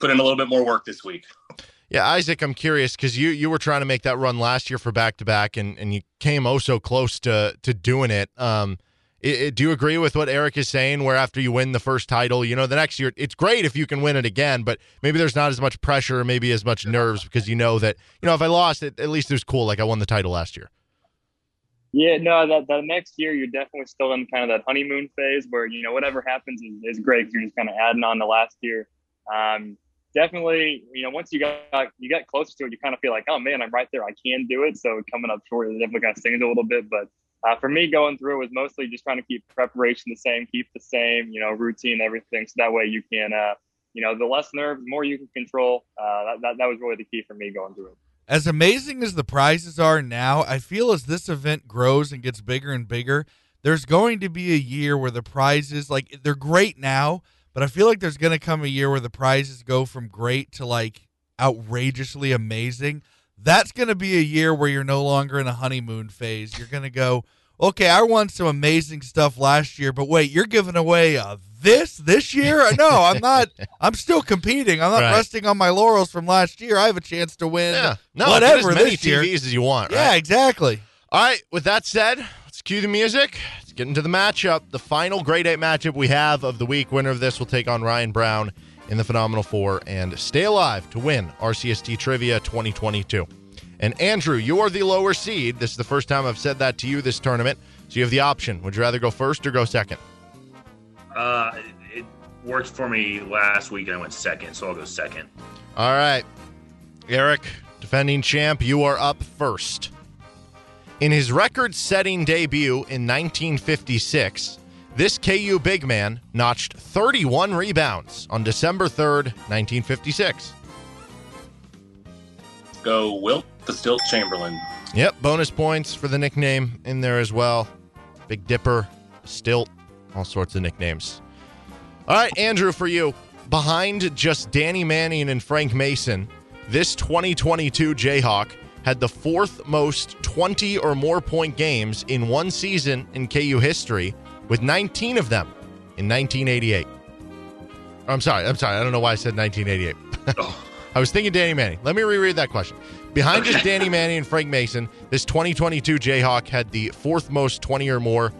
put in a little bit more work this week. Yeah, Isaac, I'm curious because you you were trying to make that run last year for back to back, and and you came oh so close to to doing it. Um, I- I- do you agree with what Eric is saying? Where after you win the first title, you know, the next year, it's great if you can win it again, but maybe there's not as much pressure, maybe as much nerves because you know that, you know, if I lost it, at least it was cool. Like I won the title last year. Yeah, no, that the next year you're definitely still in kind of that honeymoon phase where you know whatever happens is, is great you're just kind of adding on to last year. Um, definitely, you know, once you got you got closer to it, you kind of feel like, oh man, I'm right there, I can do it. So coming up short, it definitely kind of stings a little bit. But uh, for me, going through it was mostly just trying to keep preparation the same, keep the same, you know, routine, everything, so that way you can, uh, you know, the less nerves, more you can control. Uh, that, that that was really the key for me going through it. As amazing as the prizes are now, I feel as this event grows and gets bigger and bigger, there's going to be a year where the prizes, like, they're great now, but I feel like there's going to come a year where the prizes go from great to, like, outrageously amazing. That's going to be a year where you're no longer in a honeymoon phase. You're going to go, okay, I won some amazing stuff last year, but wait, you're giving away uh, this this year? No, I'm not. (laughs) I'm still competing. I'm not Right. resting on my laurels from last year. I have a chance to win Yeah. No, whatever as many this year. TVs as you want, right? Yeah, exactly. All right, with that said, let's cue the music. Let's get into the matchup. The final grade eight matchup we have of the week. Winner of this will take on Ryan Brown in the Phenomenal Four and stay alive to win RCST Trivia 2022. And Andrew, you are the lower seed. This is the first time I've said that to you this tournament. So you have the option. Would you rather go first or go second? Uh, it, it worked for me last week, and I went second, so I'll go second. All right. Eric, defending champ, you are up first. In his record setting debut in 1956, this KU big man notched 31 rebounds on December 3rd, 1956. Go Wilt the Stilt Chamberlain. Yep, bonus points for the nickname in there as well. Big Dipper, Stilt, all sorts of nicknames. All right, Andrew, for you. Behind just Danny Manning and Frank Mason, this 2022 Jayhawk had the fourth most 20 or more point games in one season in KU history, with 19 of them in 1988. I'm sorry, I'm sorry. I don't know why I said 1988. (laughs) I was thinking Danny Manning. Let me reread that question. Behind just Danny Manning and Frank Mason, this 2022 Jayhawk had the fourth most 20 or more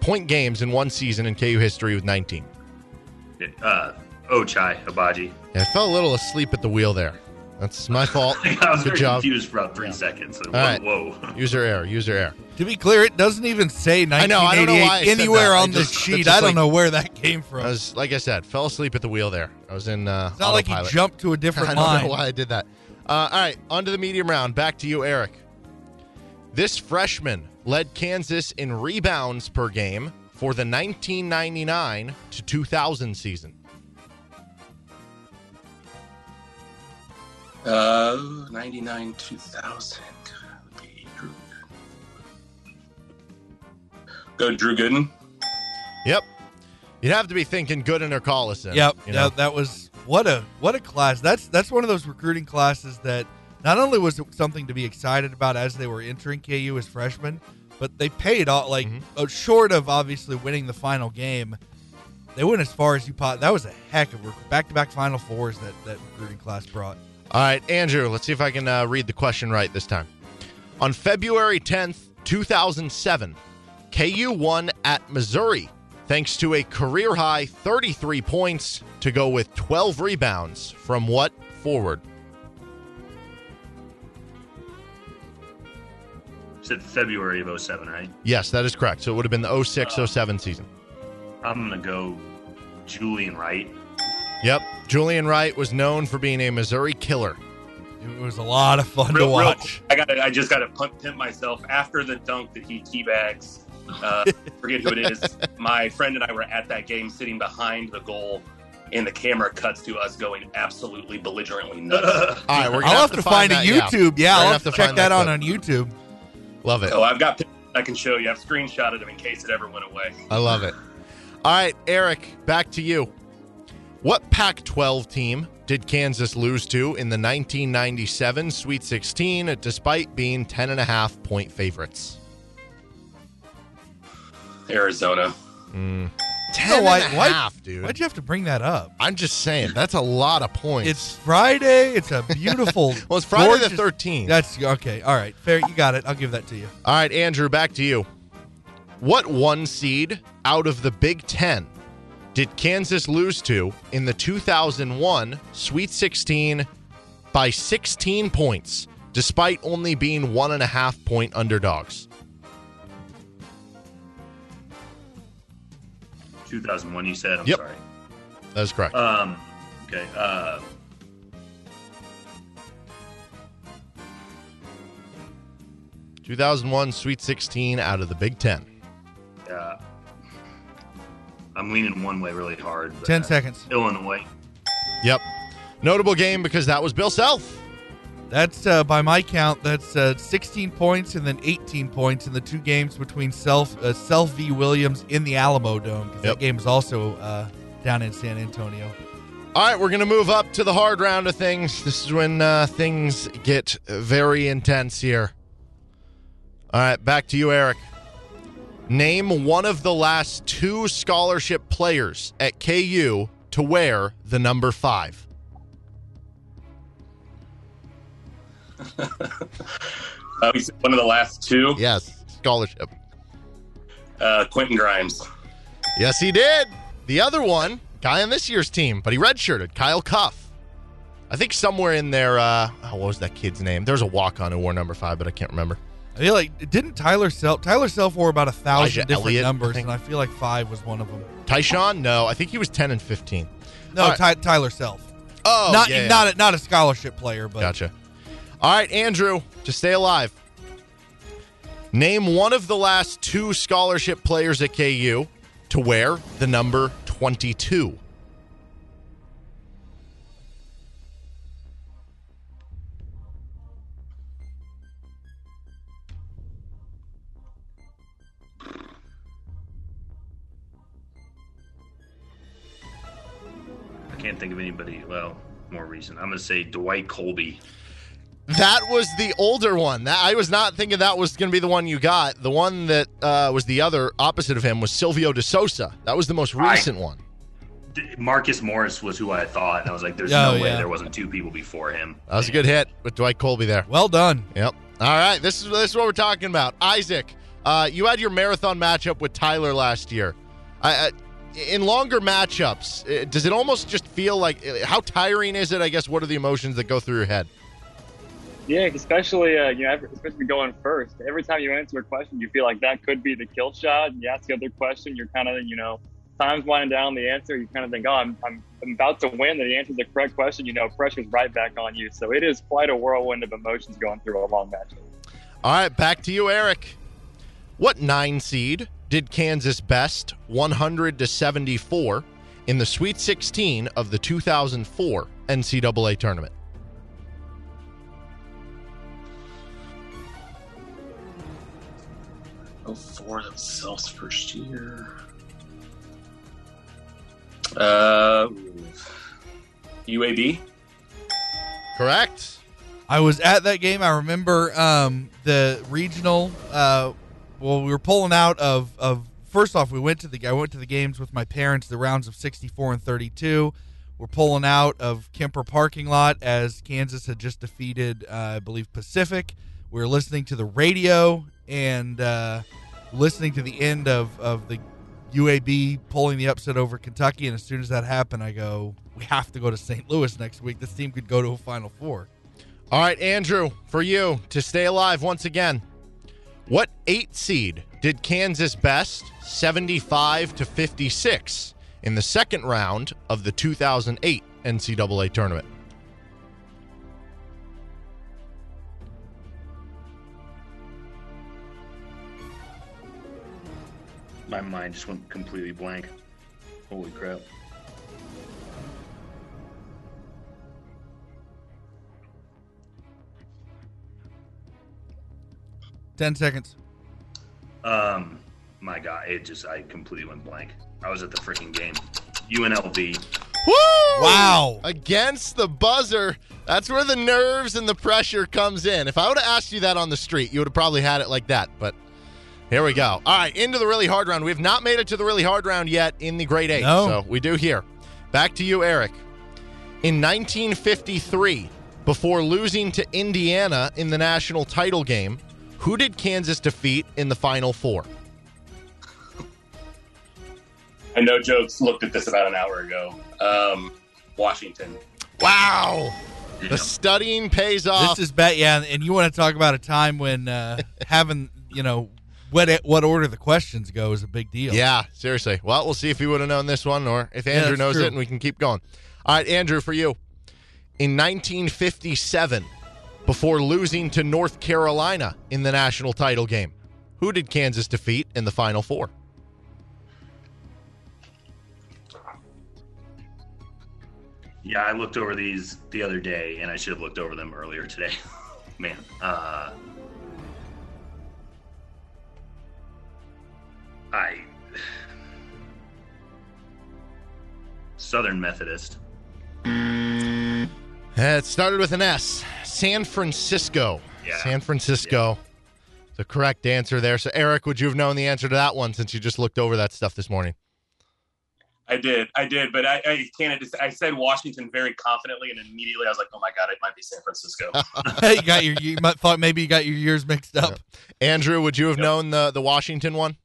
point games in one season in KU history with 19. Uh, Ochai Agbaji. Yeah, I fell a little asleep at the wheel there. That's my (laughs) fault. I was Good very job. confused for about three seconds. So, All right. whoa. User error. User error. To be clear, it doesn't even say I know, I don't know 1988 why I anywhere on the sheet. I don't like- know where that came from. I was, like I said, fell asleep at the wheel there. I was in uh, it's not like he jumped to a (laughs) different I don't line. know why I did that. Uh, all right, on to the medium round. Back to you, Eric. This freshman led Kansas in rebounds per game for the 1999 to 2000 season. Uh, 99 2000. Go Drew Gooden. Yep. You'd have to be thinking Gooden or Collison. Yep, You know? yeah, that was what a what a class. That's that's one of those recruiting classes that not only was it something to be excited about as they were entering KU as freshmen, but they paid off. Like Mm-hmm. uh, short of obviously winning the final game, they went as far as you pot. That was a heck of a back to back Final Fours that that recruiting class brought. All right, Andrew, let's see if I can uh, read the question right this time. On February 10th, 2007, KU won at Missouri thanks to a career high 33 points to go with 12 rebounds from what forward? said February of 07, right? Yes, that is correct. So it would have been the 06 uh, 07 season. I'm going to go Julian Wright. Yep. Julian Wright was known for being a Missouri killer. It was a lot of fun to Real, real watch. quick, I got. I just got to pump, pimp myself after the dunk that he teabags. Uh, forget who it is. My friend and I were at that game, sitting behind the goal, and the camera cuts to us going absolutely belligerently nuts. (laughs) All right, we're gonna I'll have, to to find, a that, yeah. YouTube. Yeah, We're I'll gonna have to to check find that out on YouTube. Love it. oh, I've got. I can show you. I've screenshotted them in case it ever went away. I love it. All right, Eric, back to you. What Pac 12 team did Kansas lose to in the 1997 Sweet 16 despite being 10.5 point favorites? Arizona. Mm. No, 10 why- and a why- half, dude. Why'd you have to bring that up? I'm just saying, that's a lot of points. It's Friday. It's a beautiful. (laughs) well, it's Friday the gorgeous- 13th. That's okay. All right, fair. You got it. I'll give that to you. All right, Andrew, back to you. What one seed out of the Big Ten did Kansas lose to in the 2001 Sweet 16 by 16 points, despite only being one and a half point underdogs? 2001, you said. I'm Yep. sorry. That is correct. Um, okay. Uh, Two thousand one Sweet 16 out of the Big Ten. uh, I'm leaning one way really hard. but, 10 uh, seconds. Illinois. Yep. Notable game because that was Bill Self. That's uh, by my count. That's uh, 16 points and then 18 points in the two games between Self uh, Self v Williams in the Alamo Dome. Yep. That game is also uh, down in San Antonio. All right, we're going to move up to the hard round of things. This is when uh, things get very intense here. All right, back to you, Eric. Name one of the last two scholarship players at KU to wear the number five. (laughs) Uh, he's one of the last two. Yes, scholarship. Uh, Quentin Grimes. Yes, he did. The other one, guy on this year's team, but he redshirted, Kyle Cuffe. I think somewhere in there, uh, oh, what was that kid's name? There's a walk on who wore number five, but I can't remember. I feel like didn't Tyler Self Tyler Self wore about a thousand Elijah different Elliott, numbers, think. and I feel like five was one of them. Tyshawn? No, I think he was 10 and 15. No, All right. Ty- Tyler Self. Oh, not yeah, yeah. not a, not a scholarship player, but Gotcha. All right, Andrew, to stay alive. Name one of the last two scholarship players at KU to wear the number 22. I can't think of anybody. Well, more recent. I'm to say Dwight Coleby. That was the older one. That I was not thinking that was going to be the one you got. The one that uh, was the other opposite of him was Silvio De Sousa. That was the most I- recent one. D- Marcus Morris was who I thought. And I was like, there's Oh, no way yeah. there wasn't two people before him. That was a good hit with Dwight Coleby there. well done. Yep. All right. This is this is what we're talking about. Isaac, uh, you had your marathon matchup with Tyler last year. I, I, in longer matchups, uh, does it almost just feel like uh, how tiring is it? I guess. What are the emotions that go through your head? Yeah, especially uh, you know, especially going first. Every time you answer a question, you feel like that could be the kill shot. You ask the other question, you're kind of you know, time's winding down the answer. You kind of think, oh, I'm, I'm, I'm about to win. And the answer the correct question. You know, pressure's right back on you. So it is quite a whirlwind of emotions going through a long match. All right, back to you, Eric. What nine seed did Kansas best 100 to 74 in the Sweet 16 of the 2004 NCAA tournament? Four themselves first year. Uh, UAB. Correct. I was at that game. I remember um, the regional. Uh, well, we were pulling out of of. First off, we went to the. I went to the games with my parents. The rounds of sixty four and thirty two. We're pulling out of Kemper parking lot as Kansas had just defeated, uh, I believe, Pacific. We were listening to the radio and uh, listening to the end of of the UAB pulling the upset over Kentucky. And as soon as that happened, I go, "We have to go to St. Louis next week. This team could go to a Final Four. All right, Andrew, for you to stay alive once again. What eight seed did Kansas best 75 to 56 in the second round of the 2008 NCAA tournament? My mind just went completely blank. Holy crap. Ten seconds. Um, my God, it just I completely went blank. I was at the freaking game. UNLV. Woo! Wow. Against the buzzer. That's where the nerves and the pressure comes in. If I would have asked you that on the street, you would have probably had it like that. But here we go. All right, into the really hard round. We have not made it to the really hard round yet in the grade eight. No. So we do here. Back to you, Eric. In 1953, before losing to Indiana in the national title game, who did Kansas defeat in the Final Four? I know Jokes looked at this about an hour ago. Um, Washington. Wow. The studying pays off. This is bad, yeah. And you want to talk about a time when uh, (laughs) having you know what what order the questions go is a big deal. Yeah, seriously. Well, we'll see if he would have known this one or if Andrew that's knows true. it and we can keep going. All right, Andrew, for you. In 1957, before losing to North Carolina in the national title game, who did Kansas defeat in the Final Four? Yeah, I looked over these the other day, and I should have looked over them earlier today. (laughs) Man, uh, I Southern Methodist. Uh, It started with an S. San Francisco. Yeah. San Francisco. The correct answer there. So, Eric, would you have known the answer to that one since you just looked over that stuff this morning? I did, I did, but I, I can't. I said Washington very confidently, and immediately I was like, "Oh my god, it might be San Francisco." (laughs) (laughs) you got your you might thought maybe you got your years mixed up. Andrew, would you have known the, the Washington one?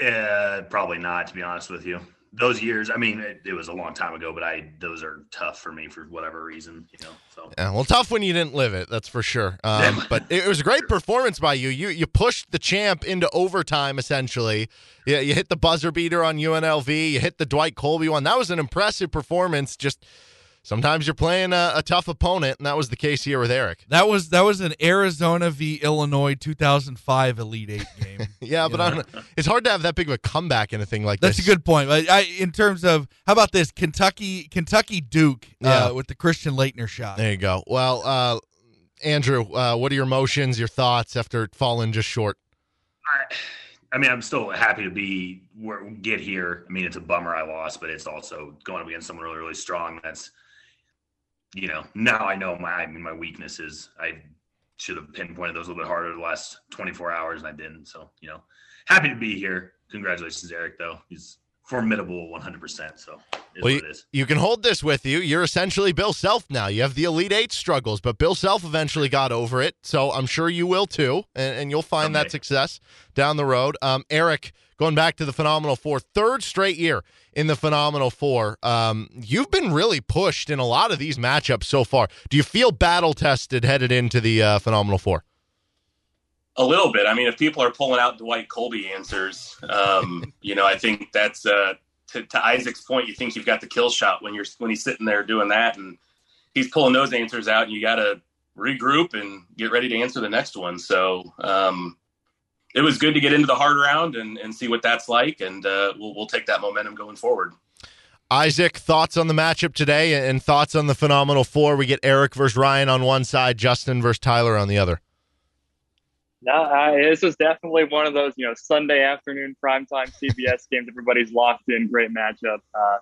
Uh, probably not, to be honest with you. Those years, I mean, it, it was a long time ago, but I those are tough for me for whatever reason, you know. So Yeah, well, tough when you didn't live it, that's for sure. Um, (laughs) but it was a great performance by you. You you pushed the champ into overtime essentially. Yeah, you hit the buzzer beater on UNLV. You hit the Dwight Coleby one. That was an impressive performance. Just sometimes you're playing a, a tough opponent, and that was the case here with Eric. That was that was an Arizona v Illinois 2005 Elite Eight game. (laughs) Yeah, but I don't know. it's hard to have that big of a comeback in a thing like That's this. That's a good point. I, I, in terms of how about this Kentucky Kentucky Duke Yeah. uh, with the Christian Laettner shot. There you go. Well, uh, Andrew, uh, what are your emotions, your thoughts after falling just short? I, I mean, I'm still happy to be where get here. I mean, it's a bummer I lost, but it's also going up against someone really, really strong. That's, you know, now I know my I mean, my weaknesses. I should have pinpointed those a little bit harder the last 24 hours, and I didn't. So, you know, happy to be here. Congratulations, Eric. Though he's formidable 100. percent So, it's Well, what you, it is. you can hold this with you. You're essentially Bill Self now. You have the Elite Eight struggles, but Bill Self eventually got over it. So I'm sure you will too, and, and you'll find that success down the road. Um, Eric, going back to the Phenomenal Four, third straight year in the Phenomenal Four. Um, you've been really pushed in a lot of these matchups so far. Do you feel battle tested headed into the uh, Phenomenal Four? A little bit. I mean, if people are pulling out Dwight Coleby answers, um, (laughs) you know, I think that's uh, to, to Isaac's point. You think you've got the kill shot when you're when he's sitting there doing that, and he's pulling those answers out, and you got to regroup and get ready to answer the next one. So um, it was good to get into the hard round and, and see what that's like, and uh, we'll we'll take that momentum going forward. Isaac, thoughts on the matchup today and thoughts on the Phenomenal Four? We get Eric versus Ryan on one side, Justin versus Tyler on the other. No, uh, this was definitely one of those, you know, Sunday afternoon primetime CBS (laughs) games. Everybody's locked in. Great matchup. Uh,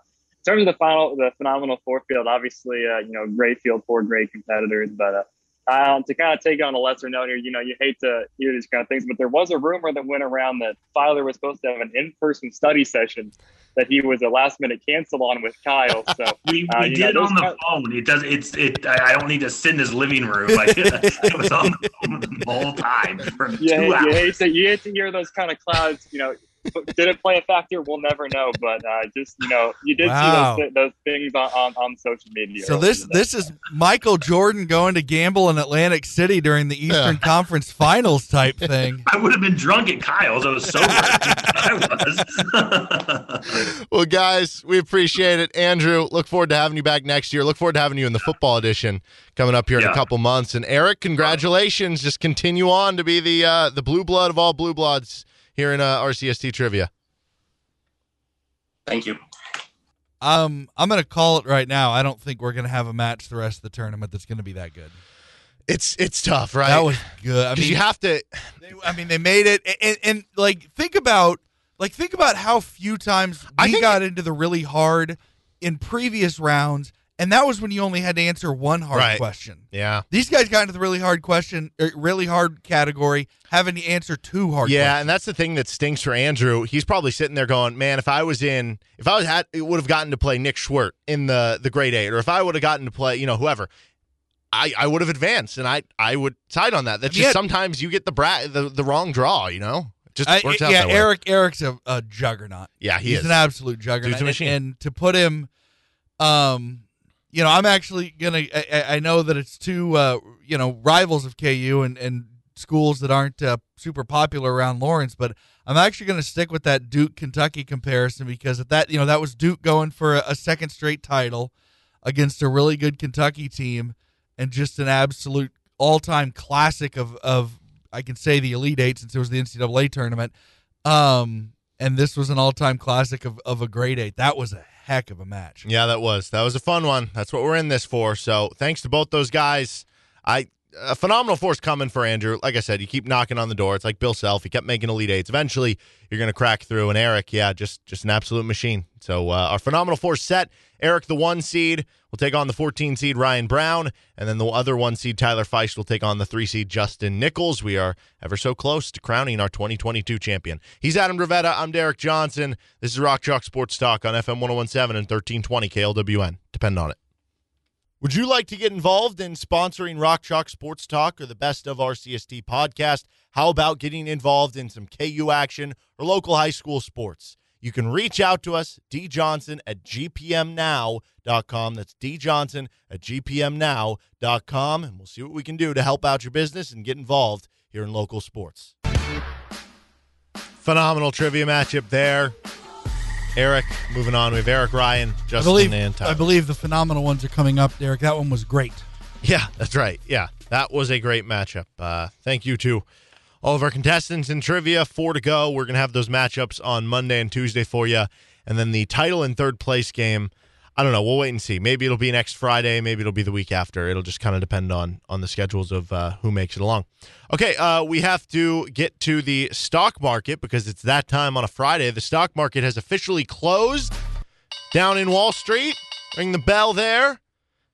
in terms of the final, the phenomenal four field, obviously, uh, you know, great field, four great competitors. But uh, um, to kind of take it on a lesser note here, you know, you hate to hear these kind of things, but there was a rumor that went around that Filer was supposed to have an in-person study session that he was a last-minute cancel on with Kyle. So (laughs) We, we uh, did know, on the kind- phone. It does. It's it. I I don't need to sit in his living room. Like (laughs) it was on the phone the whole time for you, two hate, you hours. hate to you hate to hear those kind of clouds. You know, did it play a factor? We'll never know. But uh, just you know, you did Wow. see those, those things on, on, on social media. So this today. this is Michael Jordan going to gamble in Atlantic City during the Eastern Conference Finals type thing. (laughs) I would have been drunk at Kyle's. I was sober. I was. Well, guys, we appreciate it. Andrew, look forward to having you back next year. Look forward to having you in the football edition coming up here in a couple months. And Eric, congratulations. Just continue on to be the uh, the blue blood of all blue bloods here in uh, RCST trivia. Thank you. Um, I'm gonna call it right now. I don't think we're gonna have a match the rest of the tournament that's gonna be that good. It's it's tough, right? That was good. I mean, you have to. they, I mean, they made it, and, and like think about like think about how few times I we think- got into the really hard in previous rounds, and that was when you only had to answer one hard Right. question. Yeah. These guys got into the really hard question, er, really hard category, having to answer two hard. Yeah, questions. and that's the thing that stinks for Andrew. He's probably sitting there going, "Man, if I was in, if I was had, would have gotten to play Nick Schwert in the the grade eight, or if I would have gotten to play, you know, whoever, I I would have advanced, and I I would side on that. That's just sometimes you get the bra- the the wrong draw, you know. Just I- works out yeah, that way. Eric. Eric's a, a juggernaut. Yeah, he He's is. an absolute juggernaut. Dude's a machine. And, and to put him, um, you know, I'm actually gonna. I, I- know that it's two, uh, you know, rivals of KU and and schools that aren't uh, super popular around Lawrence, but I'm actually gonna stick with that Duke Kentucky comparison because at that, you know, that was Duke going for a, a second straight title against a really good Kentucky team and just an absolute all-time classic of of I can say the Elite Eight since it was the NCAA tournament. Um, and this was an all-time classic of, of a grade eight. That was a heck of a match. Yeah, that was that was a fun one. That's what we're in this for. So thanks to both those guys. I a phenomenal force coming for Andrew. Like I said, you keep knocking on the door. It's like Bill Self. He kept making elite eights. Eventually, you're going to crack through. And Eric, yeah, just just an absolute machine. So uh, our phenomenal force set. Eric, the one seed, will take on the 14 seed Ryan Brown, and then the other one seed Tyler Feist will take on the three seed Justin Nichols. We are ever so close to crowning our 2022 champion. He's Adam Dravetta. I'm Derek Johnson. This is Rock Chalk Sports Talk on FM 1017 and 1320 KLWN. Depend on it. Would you like to get involved in sponsoring Rock Chalk Sports Talk or the best of our CST podcast? How about getting involved in some KU action or local high school sports? You can reach out to us, djohnson at gpmnow.com. That's djohnson at gpmnow.com. And we'll see what we can do to help out your business and get involved here in local sports. Phenomenal trivia matchup there. Eric, moving on. We have Eric Ryan, I Justin, believe, and Tyler. I believe the phenomenal ones are coming up, Derek. That one was great. Yeah, that's right. Yeah, that was a great matchup. Uh, thank you to all of our contestants in trivia. Four to go. We're going to have those matchups on Monday and Tuesday for you. And then the title and third place game, I don't know. We'll wait and see. Maybe it'll be next Friday. Maybe it'll be the week after. It'll just kind of depend on on the schedules of uh, who makes it along. Okay, uh, we have to get to the stock market because it's that time on a Friday. The stock market has officially closed down in Wall Street. Ring the bell there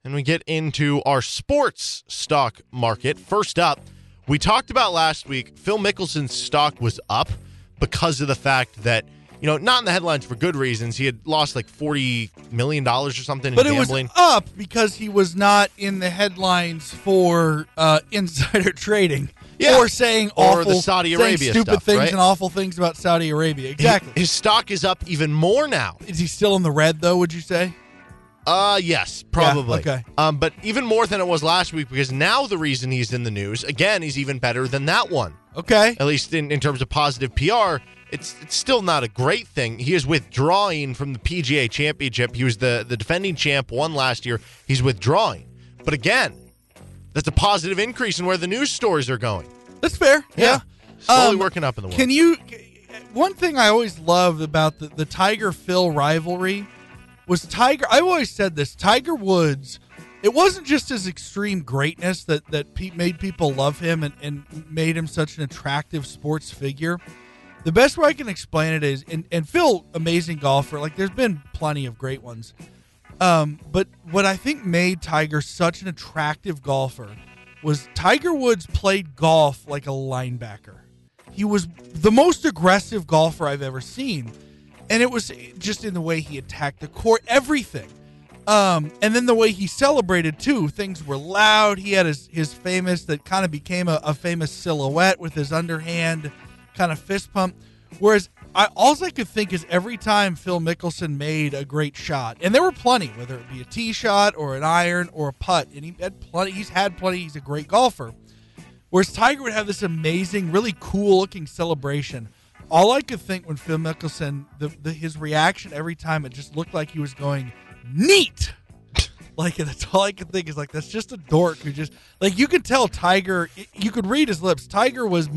and we get into our sports stock market. First up, we talked about last week, Phil Mickelson's stock was up because of the fact that, you know, not in the headlines for good reasons. He had lost like $40 million or something But in it was up because he was not in the headlines for uh, (laughs) insider trading. Yeah. Or saying Or awful, the Saudi Arabia stupid stuff, things right? and awful things about Saudi Arabia. Exactly. His stock is up even more now. Is he still in the red though? Would you say? Uh yes, probably. okay. Um, but even more than it was last week because now the reason he's in the news again, he's even better than that one. Okay. At least in, in terms of positive PR, it's it's still not a great thing. He is withdrawing from the PGA Championship. He was the the defending champ, won last year. He's withdrawing. But again, that's a positive increase in where the news stories are going. That's fair. Yeah. Slowly Um, working up in the world. Can you? One thing I always love about the, the Tiger Phil rivalry was Tiger. I've always said this: Tiger Woods. It wasn't just his extreme greatness that that made people love him and, and made him such an attractive sports figure. The best way I can explain it is, and, and Phil, amazing golfer. Like, there's been plenty of great ones. Um, but what I think made Tiger such an attractive golfer was Tiger Woods played golf like a linebacker. He was the most aggressive golfer I've ever seen. And it was just in the way he attacked the court, everything. Um, and then the way he celebrated too. Things were loud. He had his, his famous that kind of became a, a famous silhouette with his underhand kind of fist pump. Whereas I all I could think is every time Phil Mickelson made a great shot, and there were plenty, whether it be a tee shot or an iron or a putt, and he had plenty. He's had plenty. He's a great golfer. Whereas Tiger would have this amazing, really cool looking celebration. All I could think when Phil Mickelson, the, the his reaction every time, it just looked like he was going neat. (laughs) Like that's all I could think is like that's just a dork who just like you could tell Tiger. You could read his lips. Tiger was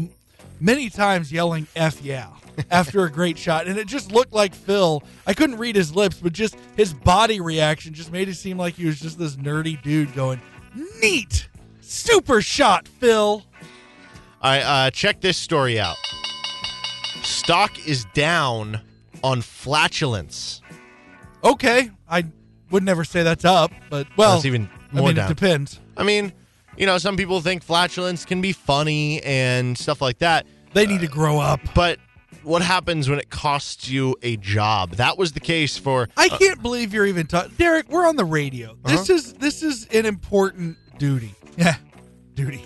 many times yelling "f yeah" (laughs) after a great shot, and it just looked like Phil. I couldn't read his lips, but just his body reaction just made it seem like he was just this nerdy dude going neat, super shot, Phil. All right, uh, check this story out. Stock is down on flatulence. Okay, I would never say that's up, but well, That's even more I mean, down. it depends. I mean, you know, some people think flatulence can be funny and stuff like that. They need to grow up. But what happens when it costs you a job? That was the case for. I uh, can't believe you're even talking, Derek. We're on the radio. Uh-huh. This is this is an important duty. (laughs) Yeah, duty.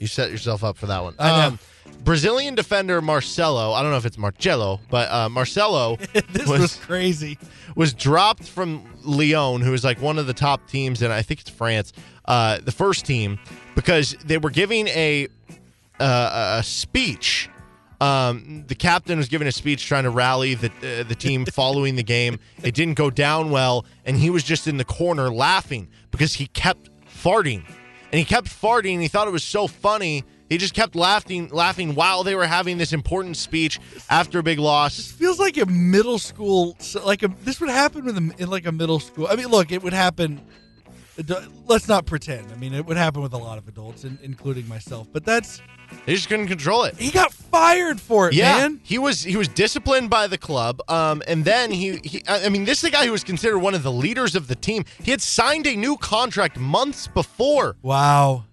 You set yourself up for that one. Uh, I know. Um, Brazilian defender Marcelo, I don't know if it's Marcelo, but uh, Marcelo (laughs) this was, crazy. was dropped from Lyon, who is like one of the top teams, and I think it's France, uh, the first team, because they were giving a uh, a speech. Um, the captain was giving a speech trying to rally the uh, the team (laughs) following the game. It didn't go down well, and he was just in the corner laughing because he kept farting, and he kept farting. And he thought it was so funny. He just kept laughing, laughing while they were having this important speech after a big loss. This feels like a middle school. Like a this would happen in, the, in like a middle school. I mean, look, it would happen. Let's not pretend. I mean, it would happen with a lot of adults, in, including myself. But that's They just couldn't control it. he got fired for it, Yeah, man. he was he was disciplined by the club, um, and then he, he I I mean, this is the guy who was considered one of the leaders of the team. He had signed a new contract months before, Wow.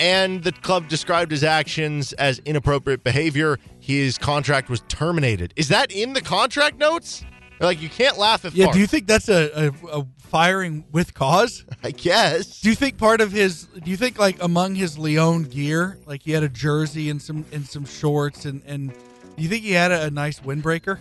And the club described his actions as inappropriate behavior. His contract was terminated. Is that in the contract notes? Like you can't laugh at Yeah. Do you think that's a, a, a firing with cause? (laughs) I guess. Do you think part of his? Do you think like among his Lyon gear, like he had a jersey and some and some shorts, and and do you think he had a, a nice windbreaker?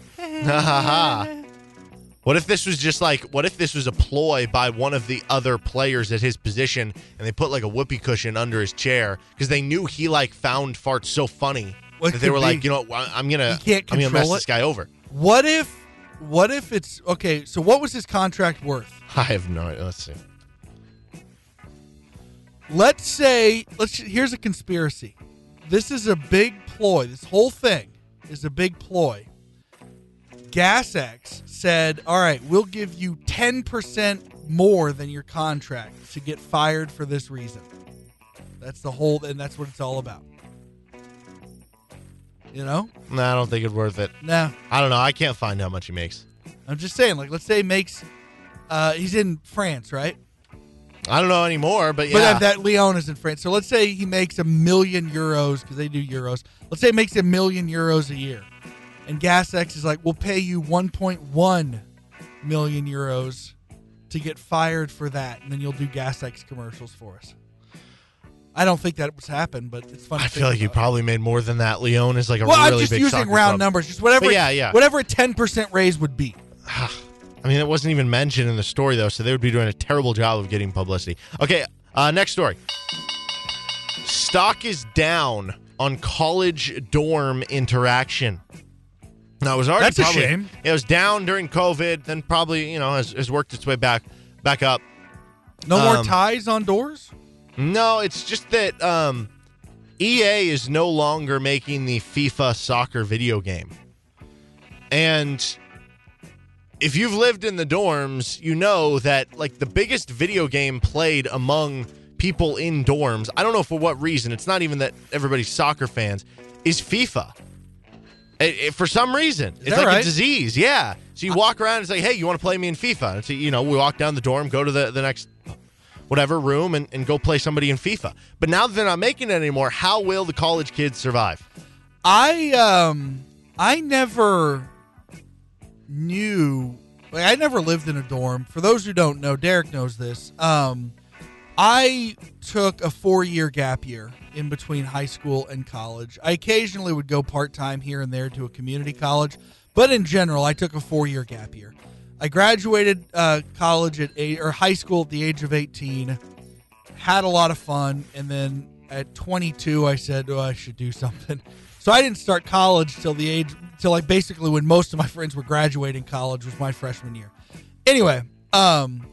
Ha ha ha. What if this was just like, what if this was a ploy by one of the other players at his position and they put like a whoopee cushion under his chair because they knew he like found farts so funny it that they were like, you know, what, I'm gonna, I'm gonna mess control this guy over. What if? What if it's okay? So what was his contract worth? I have no idea. Let's see. Let's say let's here's a conspiracy. This is a big ploy. This whole thing is a big ploy. GasX said, "All right, we'll give you 10% more than your contract to get fired for this reason." That's the whole and that's what it's all about. You know? No, I don't think it's worth it. Nah. I don't know. I can't find how much he makes. I'm just saying like let's say he makes uh he's in France, right? I don't know anymore, but But yeah. that, that Lyon is in France. So let's say he makes a million euros because they do euros. Let's say he makes a million euros a year, and GasX is like, "We'll pay you 1.1 million euros to get fired for that, and then you'll do GasX commercials for us." I don't think that was happened, but it's fun. to I feel like you probably made more than that. Lyon is like a Well, really I'm just big using round club. numbers, just whatever. But yeah, yeah. Whatever a 10% raise would be. (sighs) I mean, it wasn't even mentioned in the story, though, so they would be doing a terrible job of getting publicity. Okay, uh, next story. Stock is down on college dorm interaction. Now, it was already That's a shame. It was down during COVID, then probably, you know, has, has worked its way back back up. No more Um, ties on doors. No, it's just that um, EA is no longer making the FIFA soccer video game. And if you've lived in the dorms, you know that like the biggest video game played among people in dorms, I don't know for what reason, it's not even that everybody's soccer fans, is FIFA. It- it- for some reason, it's like a disease. Yeah. So you walk around and say, "Hey, you want to play me in FIFA?" And so you know, we walk down the dorm, go to the the next whatever room, and, and go play somebody in FIFA. But now that they're not making it anymore, how will the college kids survive? I um I never knew like I never lived in a dorm. For those who don't know, Derek knows this. Um I took a 4-year gap year in between high school and college. I occasionally would go part-time here and there to a community college, but in general, I took a 4-year gap year. I graduated uh, college at eight or high school at the age of 18 had a lot of fun and then at 22 i said oh i should do (laughs) something so i didn't start college till the age till like basically when most of my friends were graduating college was my freshman year anyway um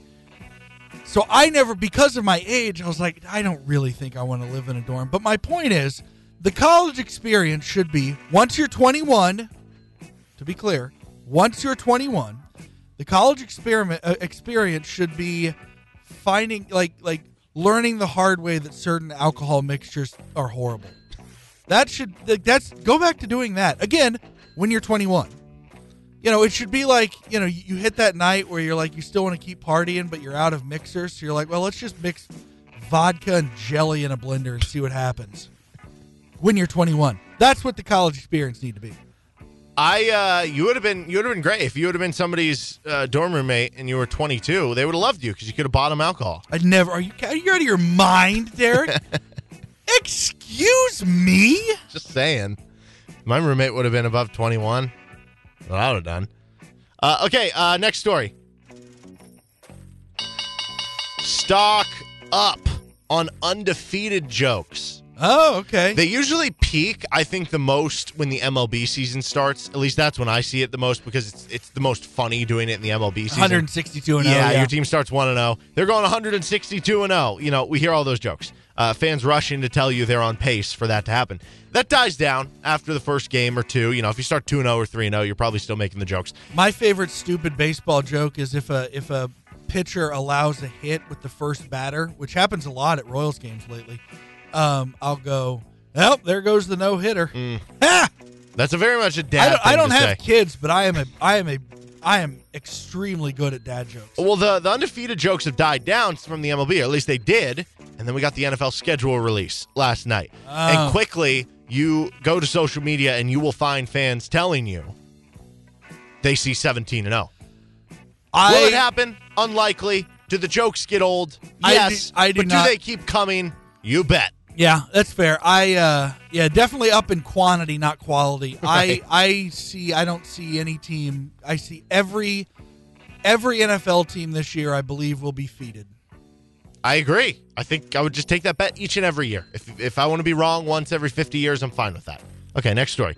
so i never because of my age i was like i don't really think i want to live in a dorm but my point is the college experience should be once you're 21 to be clear once you're 21 the college experiment uh, experience should be finding like like learning the hard way that certain alcohol mixtures are horrible. That should like, that's go back to doing that again when you're 21. You know, it should be like you know you, hit that night where you're like you still want to keep partying but you're out of mixers, so you're like, well, let's just mix vodka and jelly in a blender and see what happens. When you're 21, that's what the college experience need to be. I uh, you would have been you would have been great if you would have been somebody's uh, dorm roommate and you were 22. They would have loved you because you could have bought them alcohol. I never. Are you? Are you out of your mind, Derek? (laughs) Excuse me? Just saying. My roommate would have been above 21. What I would have done. Uh, okay, uh, next story. Stock up on undefeated jokes. Oh, okay. They usually peak, I think, the most when the MLB season starts. At least that's when I see it the most because it's it's the most funny doing it in the MLB season. 162 and 0. yeah, Yeah, your team starts 1 and 0. They're going 162 and 0. You know, we hear all those jokes. Uh, fans rushing to tell you they're on pace for that to happen. That dies down after the first game or two. You know, if you start 2 0 or 3 0, you're probably still making the jokes. My favorite stupid baseball joke is if a if a pitcher allows a hit with the first batter, which happens a lot at Royals games lately. Um, I'll go. Well, there goes the no hitter. Ha! (laughs) That's a very much a dad don't, I don't have say. kids, but I am a I am a I am extremely good at dad jokes. Well, the, the undefeated jokes have died down from the MLB, or at least they did. And then we got the NFL schedule release last night. Oh. And quickly, you go to social media and you will find fans telling you they see 17 and 0. I Will it happen? Unlikely. Do the jokes get old? I do- Yes. I do but not- do they keep coming? You bet. Yeah, that's fair. I uh yeah, definitely up in quantity, not quality. (laughs) Right. I I see I don't see any team. I see every every NFL team this year I believe will be feated. I agree. I think I would just take that bet each and every year. If, if I want to be wrong once every 50 years, I'm fine with that. Okay, next story.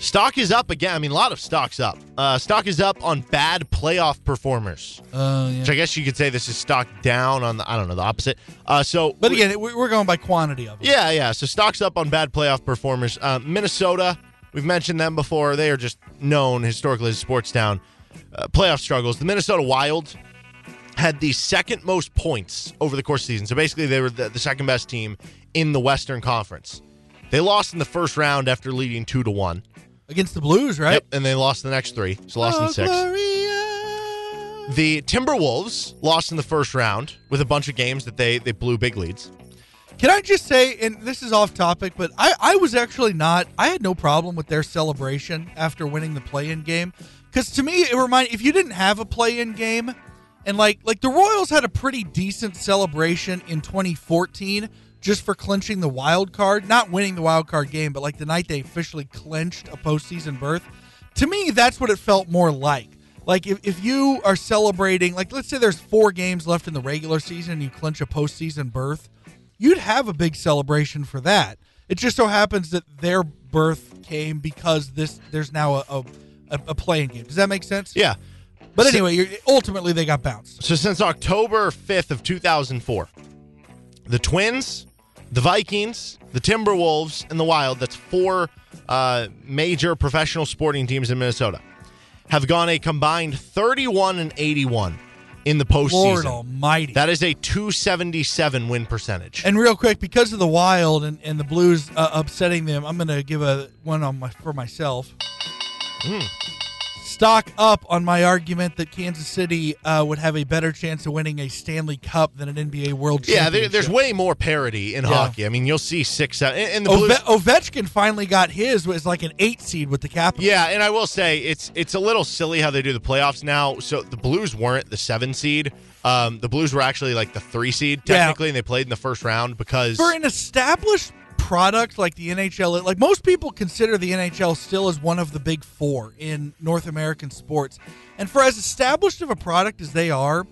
Stock is up again. I mean, a lot of stocks up. Uh, stock is up on bad playoff performers, Uh yeah. which I guess you could say this is stock down on the, I don't know, the opposite. Uh, so, But again, we- we're going by quantity of it. yeah, yeah. So stocks up on bad playoff performers. Uh, Minnesota, we've mentioned them before. They are just known historically as a sports town. Uh, playoff struggles. The Minnesota Wild had the second most points over the course of the season. So basically, they were the, the second best team in the Western Conference. They lost in the first round after leading two to one. Against the Blues, right? Yep, and they lost the next three. So lost in oh, six. Gloria. The Timberwolves lost in the first round with a bunch of games that they they blew big leads. Can I just say, and this is off topic, but I, I was actually not, I had no problem with their celebration after winning the play in game. Because to me, it reminded, if you didn't have a play in game, and like, like the Royals had a pretty decent celebration in 2014 just for clinching the wild card, not winning the wild card game, but like the night they officially clinched a postseason berth. To me, that's what it felt more like. Like if, if you are celebrating, like let's say there's four games left in the regular season and you clinch a postseason berth, you'd have a big celebration for that. It just so happens that their berth came because this there's now a a, a, playing game. Does that make sense? Yeah. But anyway, you're, ultimately they got bounced. So since October 5th of 2004, the Twins, the Vikings, the Timberwolves, and the Wild, that's four uh, major professional sporting teams in Minnesota, have gone a combined 31 and 81 in the postseason. Lord Almighty. That is a 277 win percentage. and real quick, because of the Wild and, and the Blues uh, upsetting them, I'm going to give a one on my for myself. Hmm. Stock up on my argument that Kansas City uh, would have a better chance of winning a Stanley Cup than an NBA World Championship. yeah, there, there's way more parity in Yeah. hockey. I mean, you'll see six, seven, and and the Ove- Blues. Ovechkin finally got his was like an eight seed with the Capitals. Yeah, and I will say it's it's a little silly how they do the playoffs now. So the Blues weren't the seven seed. Um, the Blues were actually like the three seed Yeah. technically, and they played in the first round because For an established product like the NHL, like most people consider the NHL still as one of the big four in North American sports. And for as established of a product as they are,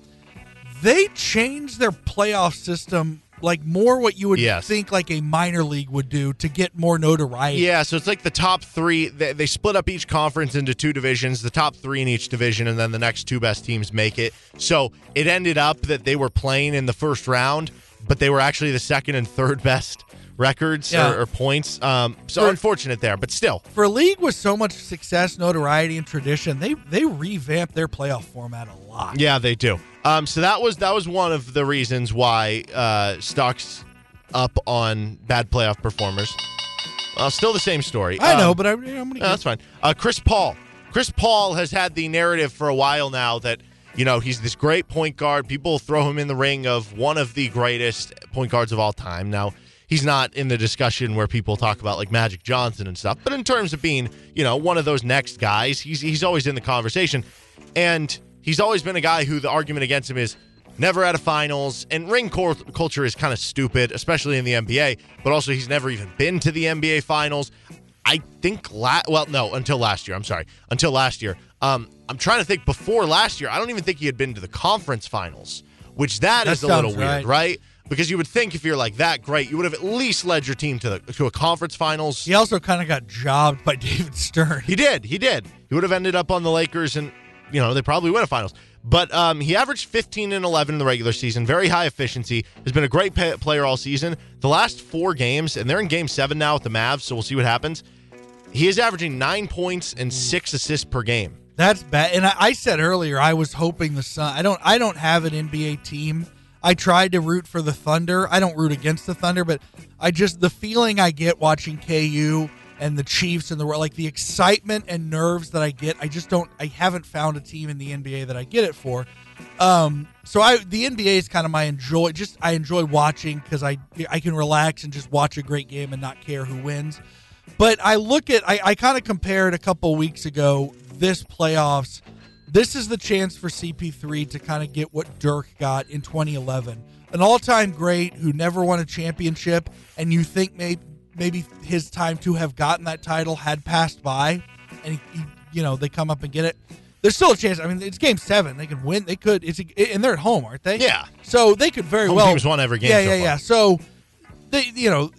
they changed their playoff system like more what you would Yes. think like a minor league would do to get more notoriety. yeah, so it's like the top three. They, they split up each conference into two divisions. The top three in each division, and then the next two best teams make it. So it ended up that they were playing in the first round, but they were actually the second and third (laughs) best records Yeah. or, or points. Um, so For- unfortunate there, but still. For a league with so much success, notoriety, and tradition, they they revamped their playoff format a lot. Yeah, they do. Um, so that was that was one of the reasons why uh, stocks up on bad playoff performers. Well, still the same story. I know, Um, but I, I'm gonna no, that's fine. Uh, Chris Paul. Chris Paul has had the narrative for a while now that you know he's this great point guard. People throw him in the ring of one of the greatest point guards of all time. Now he's not in the discussion where people talk about like Magic Johnson and stuff, but in terms of being you know one of those next guys, he's he's always in the conversation, and he's always been a guy who the argument against him is never at a finals, and ring cor- culture is kind of stupid, especially in the NBA. But also, he's never even been to the NBA finals. I think la- well, no, until last year. I'm sorry, until last year. Um, I'm trying to think before last year. I don't even think he had been to the conference finals, which that, That is a little weird, right. right? Because you would think if you're like that great, you would have at least led your team to the, to a conference finals. He also kind of got jobbed by (laughs) David Stern. He did. He did. He would have ended up on the Lakers, and you know they probably win a finals. But um, he averaged 15 and 11 in the regular season. Very high efficiency. Has been a great pa- player all season. The last four games, and they're in Game Seven now with the Mavs, so we'll see what happens. He is averaging nine points and six assists per game. That's bad. And I, I said earlier, I was hoping the Sun. I don't. I don't have an NBA team. I tried to root for the Thunder. I don't root against the Thunder, but I just the feeling I get watching KU and the Chiefs and the like the excitement and nerves that I get. I just don't. I haven't found a team in the NBA that I get it for. Um, so I the NBA is kind of my enjoy. Just I enjoy watching because I I can relax and just watch a great game and not care who wins. But I look at I, I kind of compared a couple weeks ago this playoffs. This is the chance for CP3 to kind of get what Dirk got in 2011, an all-time great who never won a championship, and you think maybe maybe his time to have gotten that title had passed by, and he, he, you know they come up and get it. There's still a chance. I mean, it's Game Seven. They could win. They could. It's a, and they're at home, aren't they? Yeah. So they could very Home well. teams won every game Yeah, so yeah, far. yeah. So they, you know,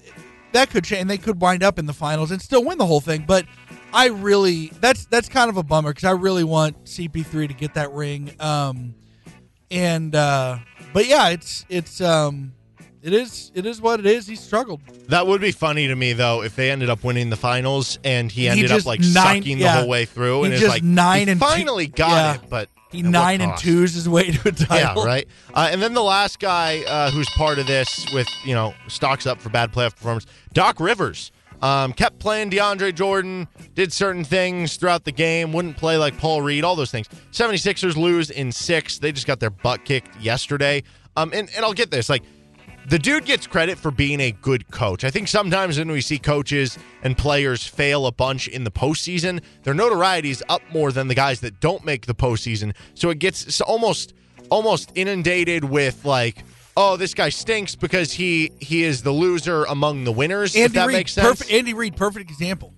that could change. They could wind up in the finals and still win the whole thing. But I really, that's that's kind of a bummer because I really want CP3 to get that ring. Um, and uh, but yeah, it's it's um, it is it is what it is. He struggled. That would be funny to me though if they ended up winning the finals and he He ended up just like nine- sucking yeah. the whole way through He and it's just like nine he and two- finally got yeah. it, but He at what nine and cost? twos his way to a title. Yeah, right. Uh, and then the last guy uh, who's part of this with you know stocks up for bad playoff performance, Doc Rivers. Um, kept playing DeAndre Jordan, did certain things throughout the game, wouldn't play like Paul Reed, all those things. 76ers lose in six. They just got their butt kicked yesterday. Um, and, and I'll get this. Like, the dude gets credit for being a good coach. I think sometimes when we see coaches and players fail a bunch in the postseason, their notoriety is up more than the guys that don't make the postseason. So it gets almost almost inundated with like, oh, this guy stinks because he he is the loser among the winners. if that Reid, makes sense. Mm-hmm. perfect. Andy Reid, perfect example.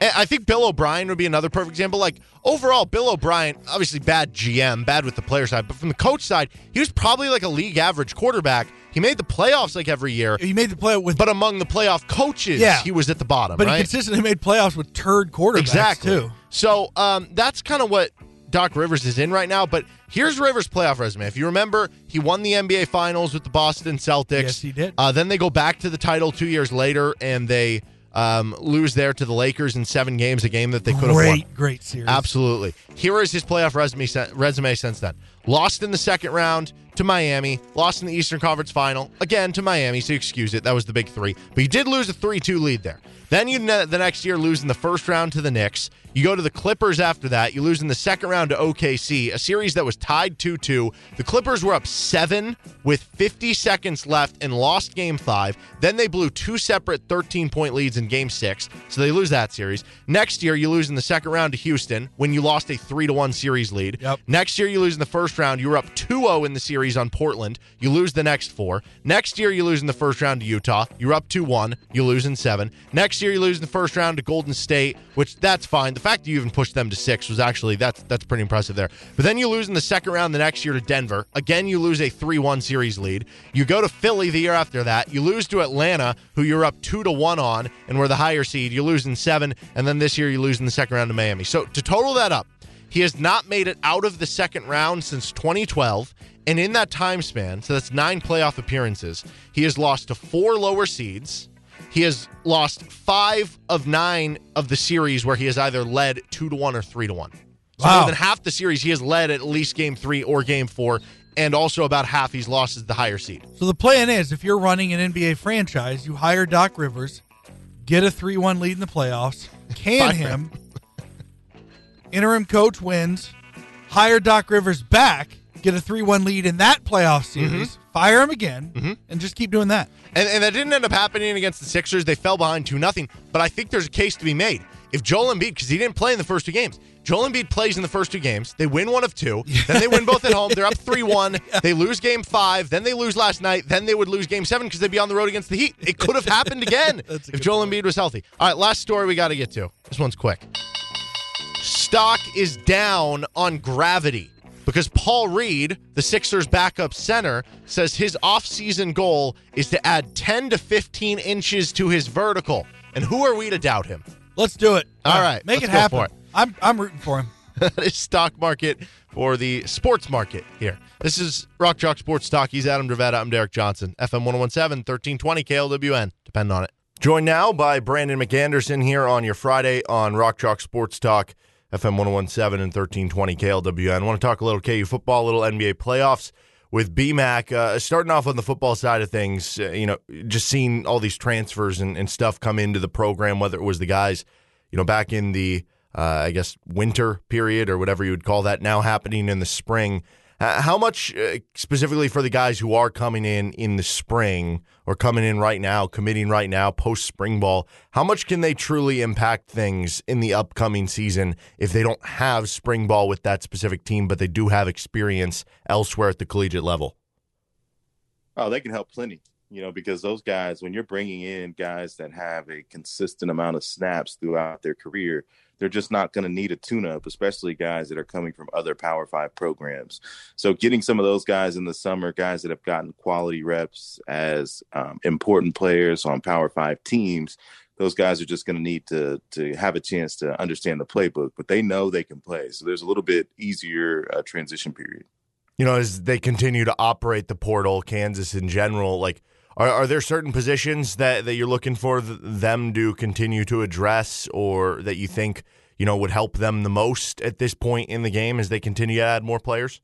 And I think Bill O'Brien would be another perfect example. Like overall, Bill O'Brien, obviously bad GM, bad with the player side, but from the coach side, he was probably like a league average quarterback. He made the playoffs like every year, He made the play with, but among the playoff coaches, Yeah. he was at the bottom. but right? he consistently made playoffs with turd quarterbacks exactly. too. So um, that's kind of what Doc Rivers is in right now. But here's Rivers' playoff resume. If you remember, he won the NBA Finals with the Boston Celtics. Yes, he did. Uh, then they go back to the title two years later, and they um, lose there to the Lakers in seven games, a game that they could have won. Great, great series. Absolutely. Here is his playoff resume, resume since then. Lost in the second round to Miami, lost in the Eastern Conference final, again to Miami, so excuse it. That was the big three. But you did lose a 3 2 lead there. Then you the next year lose in the first round to the Knicks. You go to the Clippers after that. You lose in the second round to OKC, a series that was tied 2 2. The Clippers were up seven with 50 seconds left and lost game five. Then they blew two separate 13 point leads in game six, so they lose that series. Next year, you lose in the second round to Houston when you lost a 3 to 1 series lead. Yep. Next year, you lose in the first round. You were up 2 0 in the series on Portland. You lose the next four. Next year, you lose in the first round to Utah. You're up 2 1. You lose in seven. Next year, you lose in the first round to Golden State, which that's fine. The fact that you even pushed them to six was actually that's that's pretty impressive there. But then you lose in the second round the next year to Denver. Again, you lose a 3 1 series lead. You go to Philly the year after that. You lose to Atlanta, who you're up 2 to 1 on and were the higher seed. You lose in seven. And then this year, you lose in the second round to Miami. So to total that up, he has not made it out of the second round since 2012. And in that time span, so that's nine playoff appearances, he has lost to four lower seeds. He has lost five of nine of the series where he has either led two to one or three to one. So Wow. more than half the series he has led at least game three or game four, and also about half he's lost as the higher seed. So the plan is, if you're running an NBA franchise, you hire Doc Rivers, get a three-one lead in the playoffs, can him. Interim coach wins. Hire Doc Rivers back. get a three-one lead in that playoff mm-hmm. series, fire him again, mm-hmm. and just keep doing that. And, and that didn't end up happening against the Sixers. They fell behind 2 nothing. But I think there's a case to be made. If Joel Embiid, because he didn't play in the first two games, Joel Embiid plays in the first two games. They win one of two. Then they win both at home. They're up (laughs) 3 1. They lose game five. Then they lose last night. Then they would lose game seven because they'd be on the road against the Heat. It could have happened (laughs) again if Joel Embiid was healthy. All right, last story we got to get to. This one's quick. Stock is down on gravity because Paul Reed, the Sixers backup center, says his offseason goal is to add 10 to 15 inches to his vertical. And who are we to doubt him? Let's do it. All right, make let's it happen. for it. I'm I'm rooting for him. (laughs) that is stock market for the sports market here. This is Rock Chalk Sports Talk. He's Adam Dravetta. I'm Derek Johnson. FM 1017, 1320 KLWN. Depend on it. Joined now by Brandon McAnderson here on your Friday on Rock Chalk Sports Talk, FM 1017 and 1320 KLWN. I want to talk a little KU football, a little NBA playoffs with BMAC. Uh, starting off on the football side of things, uh, you know, just seeing all these transfers and, and stuff come into the program, whether it was the guys, you know, back in the uh, I guess, winter period or whatever you would call that, now happening in the spring. Uh, how much uh, specifically for the guys who are coming in in the spring or coming in right now, committing right now, post spring ball, how much can they truly impact things in the upcoming season if they don't have spring ball with that specific team, but they do have experience elsewhere at the collegiate level? Oh, they can help plenty you know, because those guys, when you're bringing in guys that have a consistent amount of snaps throughout their career, they're just not going to need a tune up, especially guys that are coming from other Power Five programs. So, getting some of those guys in the summer, guys that have gotten quality reps as um, important players on Power Five teams, those guys are just going to need to to have a chance to understand the playbook, but they know they can play. So, there's a little bit easier uh, transition period. You know, as they continue to operate the portal, Kansas in general, like are, are there certain positions that, that you're looking for th- them to continue to address or that you think, you know, would help them the most at this point in the game as they continue to add more players?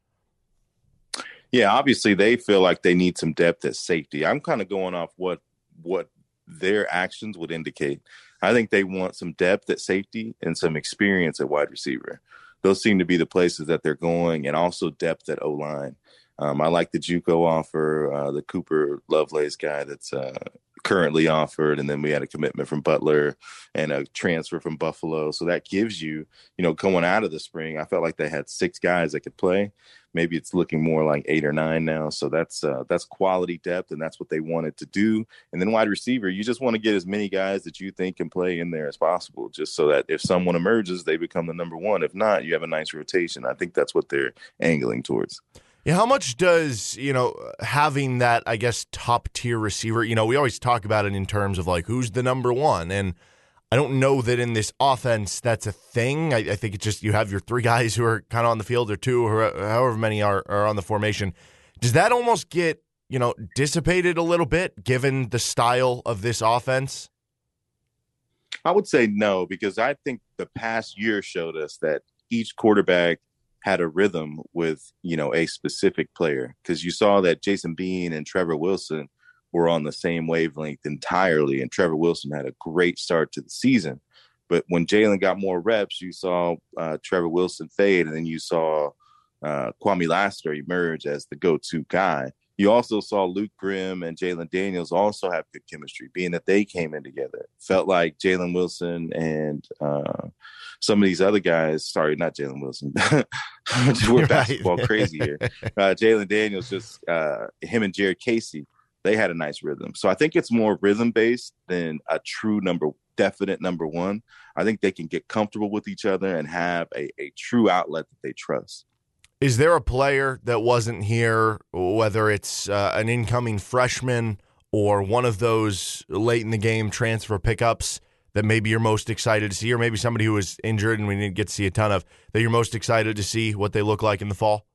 Yeah, obviously they feel like they need some depth at safety. I'm kind of going off what what their actions would indicate. I think they want some depth at safety and some experience at wide receiver. Those seem to be the places that they're going, and also depth at O line. Um, I like the JUCO offer, uh, the Cooper Lovelace guy that's uh, currently offered, and then we had a commitment from Butler and a transfer from Buffalo. So that gives you, you know, going out of the spring, I felt like they had six guys that could play. Maybe it's looking more like eight or nine now. So that's uh, that's quality depth, and that's what they wanted to do. And then wide receiver, you just want to get as many guys that you think can play in there as possible, just so that if someone emerges, they become the number one. If not, you have a nice rotation. I think that's what they're angling towards. How much does, you know, having that, I guess, top tier receiver, you know, we always talk about it in terms of like who's the number one. And I don't know that in this offense that's a thing. I, I think it's just you have your three guys who are kind of on the field or two or however many are, are on the formation. Does that almost get, you know, dissipated a little bit given the style of this offense? I would say no, because I think the past year showed us that each quarterback had a rhythm with you know a specific player because you saw that Jason Bean and Trevor Wilson were on the same wavelength entirely, and Trevor Wilson had a great start to the season. But when Jalon got more reps, you saw uh, Trevor Wilson fade, and then you saw uh, Kwamie Lassiter emerge as the go-to guy. You also saw Luke Grimm and Jalon Daniels also have good chemistry, being that they came in together. Felt like Jalen Wilson and uh, some of these other guys, sorry, not Jalen Wilson, (laughs) we're right. basketball crazy here. (laughs) Uh, Jalon Daniels, just uh, him and Jared Casey, they had a nice rhythm. So I think it's more rhythm based than a true number, definite number one. I think they can get comfortable with each other and have a, a true outlet that they trust. Is there a player that wasn't here, whether it's uh, an incoming freshman or one of those late in the game transfer pickups that maybe you're most excited to see, or maybe somebody who was injured and we didn't get to see a ton of that you're most excited to see what they look like in the fall?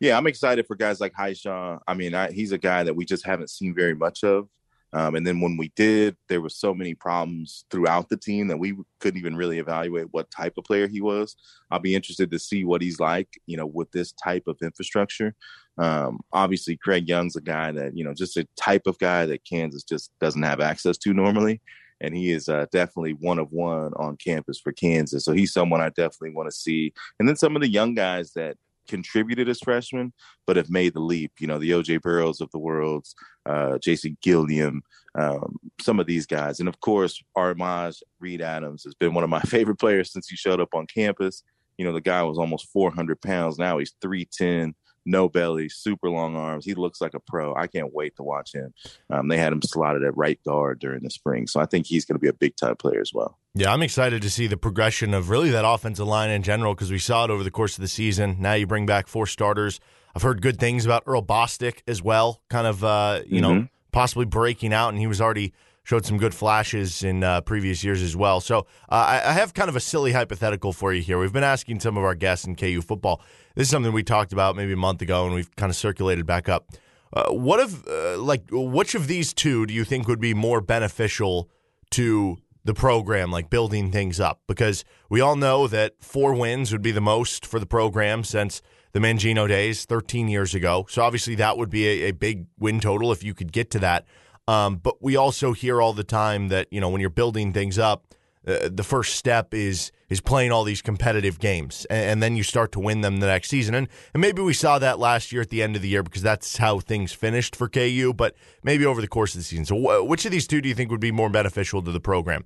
Yeah, I'm excited for guys like Hy-Shon. I mean, I, he's a guy that we just haven't seen very much of. Um, and then when we did, there were so many problems throughout the team that we couldn't even really evaluate what type of player he was. I'll be interested to see what he's like, you know, with this type of infrastructure. Um, obviously, Craig Young's a guy that, you know, just a type of guy that Kansas just doesn't have access to normally. And he is uh, definitely one of one on campus for Kansas. So he's someone I definitely want to see. And then some of the young guys that contributed as freshmen, but have made the leap. You know, the OJ Burroughs of the world, uh, Jason Gilliam, um, some of these guys. And of course, Armaj Reed Adams has been one of my (laughs) favorite players since he showed up on campus. You know, the guy was almost 400 pounds. Now he's 310 no belly, super long arms. He looks like a pro. I can't wait to watch him. Um, they had him slotted at right guard during the spring, so I think he's going to be a big time player as well. Yeah, I'm excited to see the progression of really that offensive line in general because we saw it over the course of the season. Now you bring back four starters. I've heard good things about Earl Bostick as well, kind of, uh, you mm-hmm. know, possibly breaking out, and he was already showed some good flashes in uh, previous years as well. So uh, I, I, have kind of a silly hypothetical for you here. We've been asking some of our guests in KU football. This is something we talked about maybe a month ago, and we've kind of circulated back up. Uh, what if, uh, like, which of these two do you think would be more beneficial to the program, like building things up? Because we all know that four wins would be the most for the program since the Mangino days 13 years ago. So obviously that would be a, a big win total if you could get to that. Um, but we also hear all the time that you know when you're building things up, uh, the first step is is playing all these competitive games, and, and, then you start to win them the next season. And and maybe we saw that last year at the end of the year because that's how things finished for KU. But maybe over the course of the season. So w- which of these two do you think would be more beneficial to the program?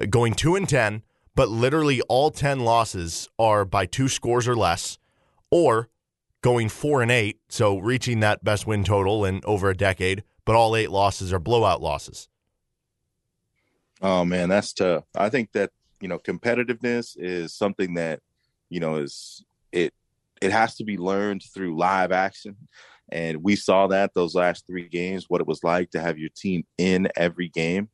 Uh, going two and ten, but literally all ten losses are by two scores or less, or going four and eight, so reaching that best win total in over a decade but all eight losses are blowout losses. Oh man, that's tough. I think that you know competitiveness is something that you know is it it has to be learned through live action. And we saw that those last three games, what it was like to have your team in every game.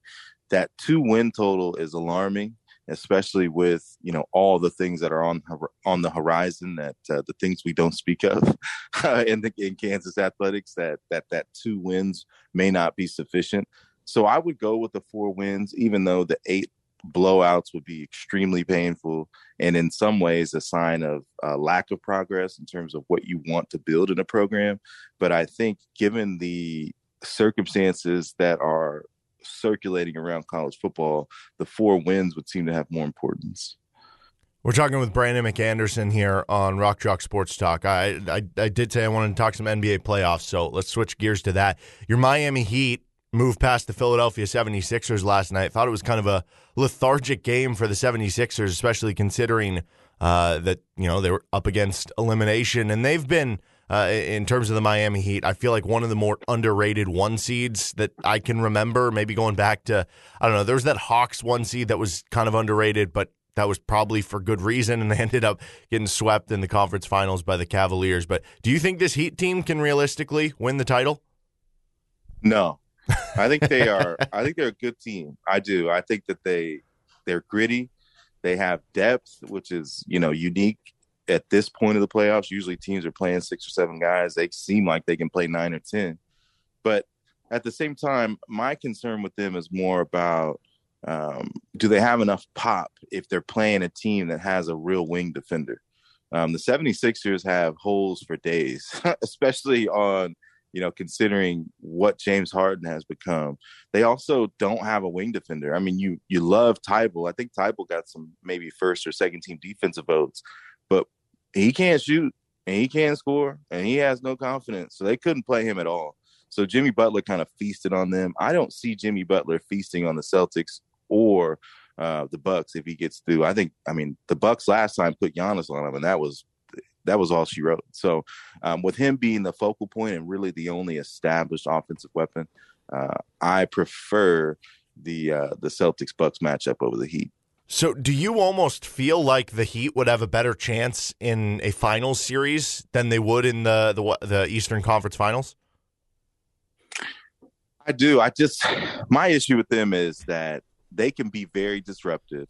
That two win total is alarming especially with you know all the things that are on on the horizon that uh, the things we don't speak of (laughs) in the in Kansas athletics that that that two wins may not be sufficient. So I would go with the four wins, even though the eight blowouts would be extremely painful and in some ways a sign of uh, lack of progress in terms of what you want to build in a program. But I think given the circumstances that are circulating around college football, the four wins would seem to have more importance. We're talking with Brandon McAnderson here on Rock Chalk Sports Talk. I, I, I did say I wanted to talk some NBA playoffs, so let's switch gears to that. Your Miami Heat moved past the Philadelphia 76ers last night. Thought it was kind of a lethargic game for the 76ers, especially considering uh, that you know they were up against elimination, and they've been – uh, in terms of the Miami Heat. I feel like one of the more underrated one seeds that I can remember. Maybe going back to I don't know. There was that Hawks one seed that was kind of underrated, but that was probably for good reason, and they (laughs) ended up getting swept in the conference finals by the Cavaliers. But do you think this Heat team can realistically win the title? No, I think they are. (laughs) I think they're a good team. I do. I think that they they're gritty. They have depth, which is you know unique at this point of the playoffs, usually teams are playing six or seven guys. They seem like they can play nine or 10. But at the same time, my concern with them is more about um, do they have enough pop if they're playing a team that has a real wing defender? Um, the 76ers have holes for days, (laughs) especially on, you know, considering what James Harden has become. They also don't have a wing defender. I mean, you you love Thybulle. I think Thybulle got some maybe first or second team defensive votes, but he can't shoot and he can't score and he has no confidence. So they couldn't play him at all. So Jimmy Butler kind of feasted on them. I don't see Jimmy Butler feasting on the Celtics or uh, the Bucks if he gets through. I think I mean the Bucks last time put Giannis on him and that was that was all she wrote. So um, with him being the focal point and really the only established offensive weapon, uh, I prefer the uh, the Celtics Bucks matchup over the Heat. So, do you almost feel like the Heat would have a better chance in a final series than they would in the the, the Eastern Conference Finals? I do. I just my issue with them is that they can be very disruptive,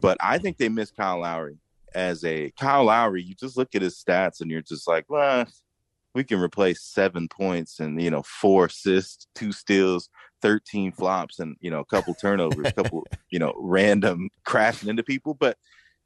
but I think they miss Kyle Lowry as a Kyle Lowry. You just look at his stats and you're just like, well, we can replace seven points and you know four assists, two steals, 13 flops and you know a couple turnovers a couple (laughs) you know random crashing into people but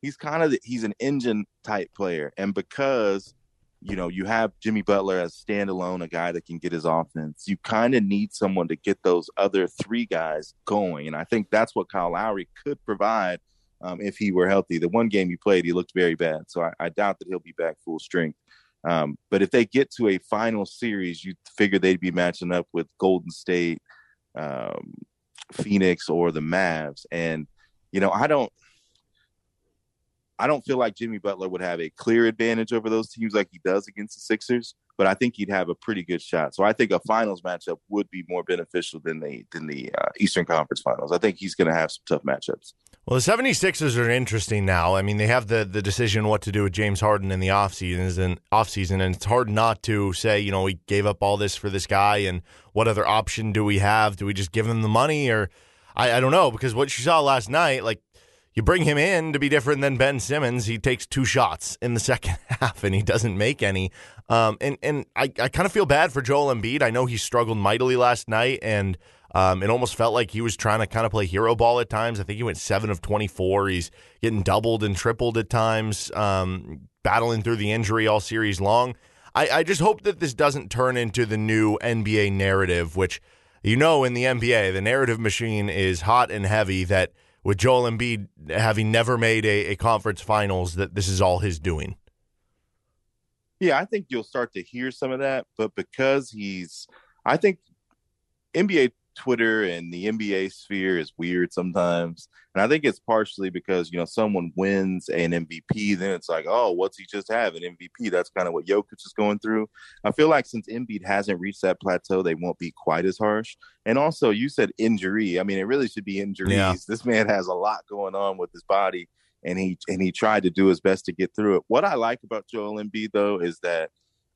he's kind of he's an engine type player and because you know you have Jimmy Butler as standalone a guy that can get his offense you kind of need someone to get those other three guys going and I think that's what Kyle Lowry could provide um, if he were healthy. The one game he played he looked very bad. So I, I doubt that he'll be back full strength. Um, but if they get to a final series, you figure they'd be matching up with Golden State, um, Phoenix, or the Mavs. And you know, I don't, I don't feel like Jimmy Butler would have a clear advantage over those teams like he does against the Sixers, but I think he'd have a pretty good shot. So I think a finals matchup would be more beneficial than the than the uh, Eastern Conference Finals. I think he's going to have some tough matchups. Well, the 76ers are interesting now. I mean, they have the, the decision what to do with James Harden in the offseason and offseason, and it's hard not to say, you know, we gave up all this for this guy, and what other option do we have? Do we just give him the money, or I, I don't know because what you saw last night, like you bring him in to be different than Ben Simmons. He takes two shots in the (laughs) second half and he doesn't make any. Um, and and I, I kind of feel bad for Joel Embiid. I know he struggled mightily last night and um, it almost felt like he was trying to kind of play hero ball at times. I think he went seven of 24. He's getting doubled and tripled at times, um, battling through the injury all series long. I, I just hope that this doesn't turn into the new NBA narrative, which, you know, in the NBA, the narrative machine is hot and heavy that with Joel Embiid having never made a, a conference finals, that this is all his doing. Yeah, I think you'll start to hear some of that, but because he's, I think NBA Twitter and the NBA sphere is weird sometimes. And I think it's partially because, you know, someone wins an MVP, then it's like, oh, what's he just have? An MVP. That's kind of what Jokic is going through. I feel like since Embiid hasn't reached that plateau, they won't be quite as harsh. And also, you said injury. I mean, it really should be injuries. Yeah. This man has a lot going on with his body, and he and he tried to do his best to get through it. What I like about Joel Embiid, though, is that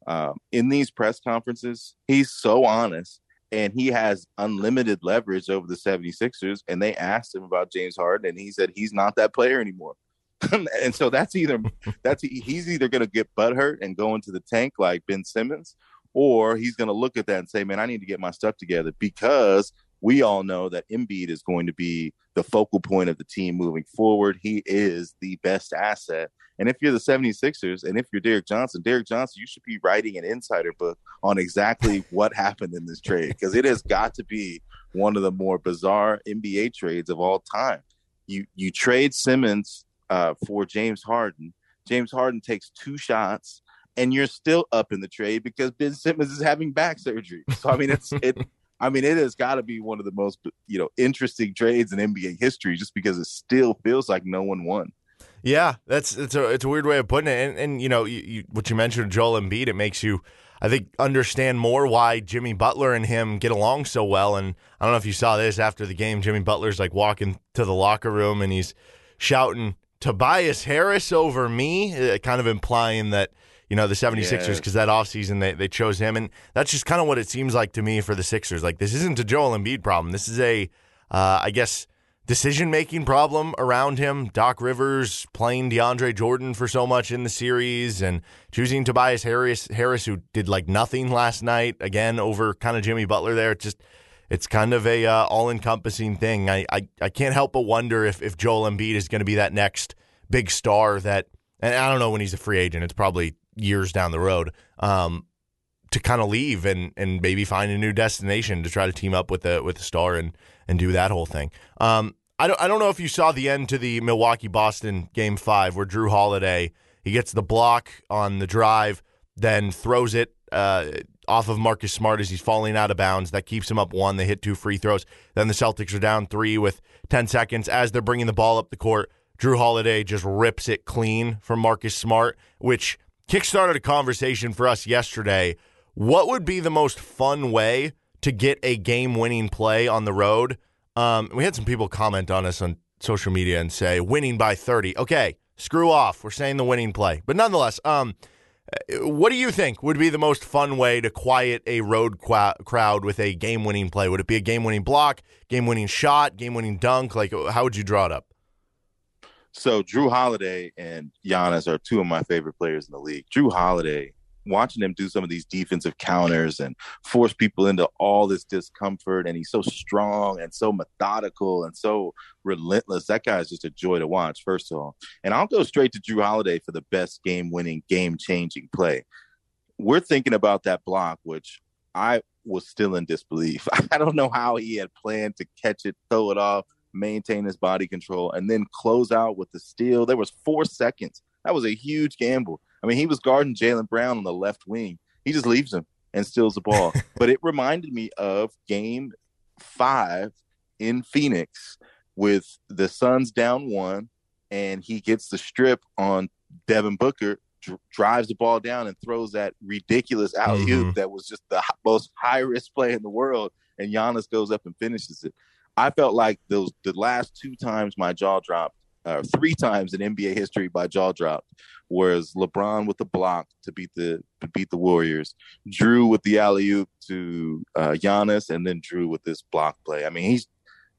um, in these press conferences, he's so honest and he has unlimited leverage over the 76ers and they asked him about James Harden and he said he's not that player anymore. (laughs) and so that's either (laughs) that's he's either going to get butthurt and go into the tank like Ben Simmons or he's going to look at that and say, "Man, I need to get my stuff together because we all know that Embiid is going to be the focal point of the team moving forward. He is the best asset. And if you're the 76ers and if you're Derek Johnson, Derek Johnson, you should be writing an insider book on exactly (laughs) what happened in this trade because it has got to be one of the more bizarre NBA trades of all time. You you trade Simmons uh, for James Harden. James Harden takes two shots and you're still up in the trade because Ben Simmons is having back surgery. So I mean, it's it (laughs) I mean, it has got to be one of the most you know interesting trades in NBA history, just because it still feels like no one won. Yeah, that's it's a it's a weird way of putting it, and, and you know you, you, what you mentioned, Joel Embiid, it makes you, I think, understand more why Jimmy Butler and him get along so well. And I don't know if you saw this after the game, Jimmy Butler's like walking to the locker room and he's shouting Tobias Harris over me, uh, kind of implying that you know, the 76ers because that offseason they, they chose him. And that's just kind of what it seems like to me for the Sixers. Like, this isn't a Joel Embiid problem. This is a, uh, I guess, decision making problem around him. Doc Rivers playing DeAndre Jordan for so much in the series and choosing Tobias Harris, Harris who did like nothing last night, again, over kind of Jimmy Butler there. It's just, it's kind of a uh, all encompassing thing. I, I, I can't help but wonder if, if Joel Embiid is going to be that next big star that, and I don't know when he's a free agent. It's probably years down the road um, to kind of leave and and maybe find a new destination to try to team up with the with the star and and do that whole thing. Um, I don't I don't know if you saw the end to the Milwaukee Boston game five where Jrue Holiday he gets the block on the drive, then throws it uh, off of Marcus Smart as he's falling out of bounds. That keeps him up one. They hit two free throws. Then the Celtics are down three with 10 seconds as they're bringing the ball up the court. Jrue Holiday just rips it clean from Marcus Smart, which kickstarted a conversation for us yesterday. What would be the most fun way to get a game winning play on the road? Um, we had some people comment on us on social media and say winning by 30. Okay, screw off. We're saying the winning play. But nonetheless, um, what do you think would be the most fun way to quiet a road qu- crowd with a game winning play? Would it be a game winning block, game winning shot, game winning dunk? Like, how would you draw it up? So Jrue Holiday and Giannis are two of my favorite players in the league. Jrue Holiday, watching him do some of these defensive counters and force people into all this discomfort, and he's so strong and so methodical and so relentless. That guy is just a joy to watch, first of all. And I'll go straight to Jrue Holiday for the best game winning, game changing play. We're thinking about that block, which I was still in disbelief. (laughs) I don't know how he had planned to catch it, throw it off maintain his body control, and then close out with the steal. There was four seconds. That was a huge gamble. I mean, he was guarding Jaylen Brown on the left wing. He just leaves him and steals the ball. (laughs) but it reminded me of game five in Phoenix with the Suns down one, and he gets the strip on Devin Booker, dr- drives the ball down, and throws that ridiculous alley oop Mhm. that was just the h- most high risk play in the world. And Giannis goes up and finishes it. I felt like those the last two times my jaw dropped, uh, three times in NBA history my jaw dropped, was LeBron with the block to beat the to beat the Warriors, Jrue with the alley oop to uh, Giannis, and then Jrue with this block play. I mean, he's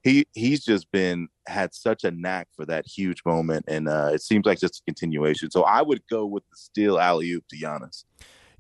he he's just been had such a knack for that huge moment, and uh, it seems like just a continuation. So I would go with the steal alley oop to Giannis.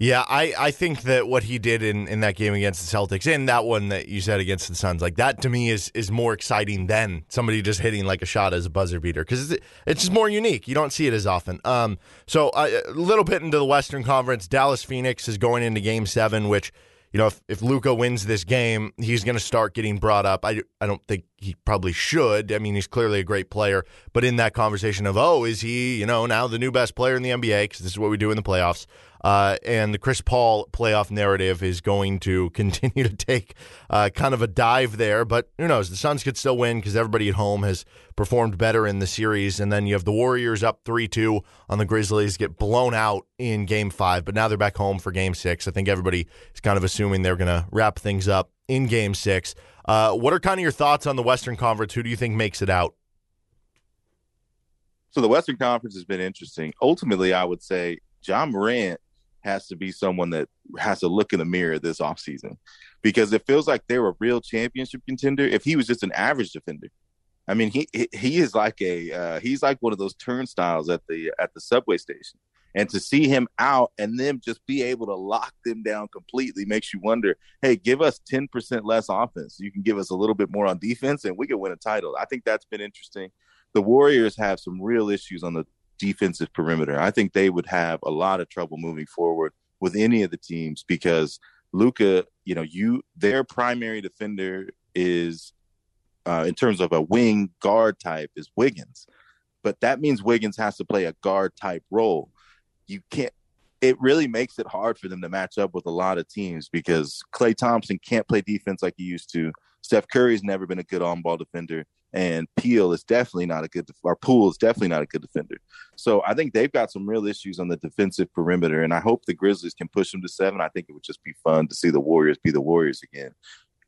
Yeah, I, I think that what he did in, in that game against the Celtics and that one that you said against the Suns, like that to me is is more exciting than somebody just hitting like a shot as a buzzer beater because it's, it's just more unique. You don't see it as often. Um, so uh, a little bit into the Western Conference, Dallas Phoenix is going into Game Seven, which you know if, if Luka wins this game, he's going to start getting brought up. I I don't think he probably should. I mean, he's clearly a great player, but in that conversation of oh, is he you know now the new best player in the NBA because this is what we do in the playoffs. Uh, and the Chris Paul playoff narrative is going to (laughs) continue to take uh, kind of a dive there. But who knows? The Suns could still win because everybody at home has performed better in the series. And then you have the Warriors up 3 2 on the Grizzlies, get blown out in game five. But now they're back home for game six. I think everybody is kind of assuming they're going to wrap things up in game six. Uh, what are kind of your thoughts on the Western Conference? Who do you think makes it out? So the Western Conference has been interesting. Ultimately, I would say Ja Morant has to be someone that has to look in the mirror this offseason because it feels like they're a real championship contender if he was just an average defender. I mean, he he- is like a uh, he's like one of those turnstiles at the at the subway station. And to see him out and then just be able to lock them down completely makes you wonder, hey, give us 10% less offense. You can give us a little bit more on defense and we can win a title. I think that's been interesting. The Warriors have some real issues on the defensive perimeter. I think they would have a lot of trouble moving forward with any of the teams because Luka, you know, you their primary defender is uh, in terms of a wing guard type is Wiggins, but that means Wiggins has to play a guard type role. You can't. It really makes it hard for them to match up with a lot of teams because Klay Thompson can't play defense like he used to. Steph Curry's never been a good on-ball defender, and Peel is definitely not a good. Or Poole is definitely not a good defender. So I think they've got some real issues on the defensive perimeter, and I hope the Grizzlies can push them to seven. I think it would just be fun to see the Warriors be the Warriors again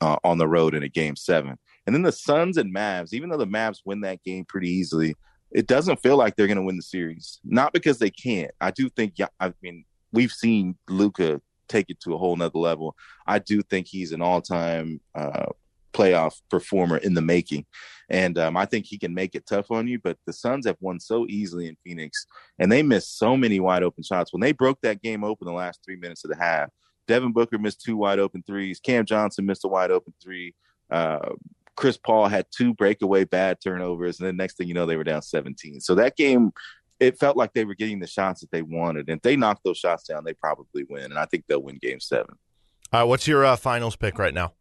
uh, on the road in a game seven. And then the Suns and Mavs, even though the Mavs win that game pretty easily, it doesn't feel like they're going to win the series. Not because they can't. I do think. I mean, we've seen Luka take it to a whole nother level. I do think he's an all-time uh, playoff performer in the making, and um, I think he can make it tough on you. But the Suns have won so easily in Phoenix, and they missed so many wide open shots when they broke that game open the last three minutes of the half. Devin Booker missed two wide open threes. Cam Johnson missed a wide open three. Uh, Chris Paul had two breakaway bad turnovers, and then next thing you know, they were down 17. So that game, it felt like they were getting the shots that they wanted. And if they knock those shots down, they probably win. And I think they'll win game seven. All right, what's your uh, finals pick right now?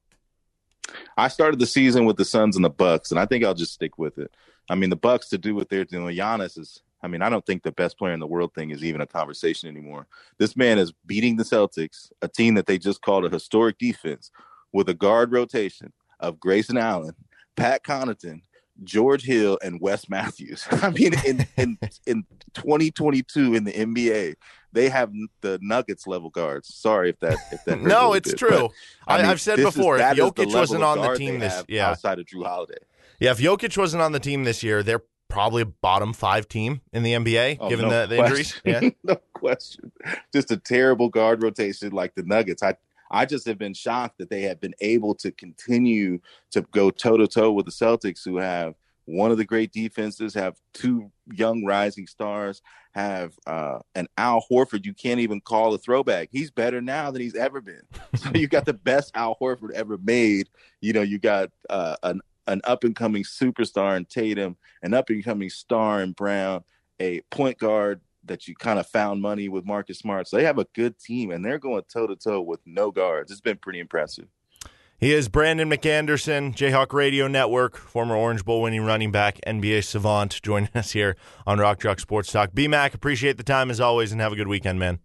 I started the season with the Suns and the Bucks, and I think I'll just stick with it. I mean, the Bucks to do what they're doing. Giannis is. I mean, I don't think the best player in the world thing is even a conversation anymore. This man is beating the Celtics, a team that they just called a historic defense, with a guard rotation of Grayson Allen, Pat Connaughton, George Hill, and Wes Matthews. (laughs) I mean, in in in 2022 in the NBA, they have the Nuggets level guards. Sorry if that if that (laughs) No, it's bit, true. but, I, mean, I've said this is- before, if Jokic wasn't on the team this, yeah, outside of Jrue Holiday. yeah, if Jokic wasn't on the team this year, they're probably a bottom five team in the NBA, Oh, given no the, the injuries. Yeah, (laughs) no question. Just a terrible guard rotation like the Nuggets. I I just have been shocked that they have been able to continue to go toe to toe with the Celtics, who have one of the great defenses, have two young rising stars, have uh, an Al Horford you can't even call a throwback. He's better now than he's ever been. (laughs) So you got the best Al Horford ever made. You know, you got uh, an an up and coming superstar in Tatum, an up and coming star in Brown, a point guard that you kind of found money with Marcus Smart. So they have a good team and they're going toe to toe with no guards. It's been pretty impressive. He is Brandon McAnderson, Jayhawk Radio Network, former Orange Bowl winning running back, NBA savant, joining us here on Rock Chalk Sports Talk. B Mac, appreciate the time as always, and have a good weekend, man.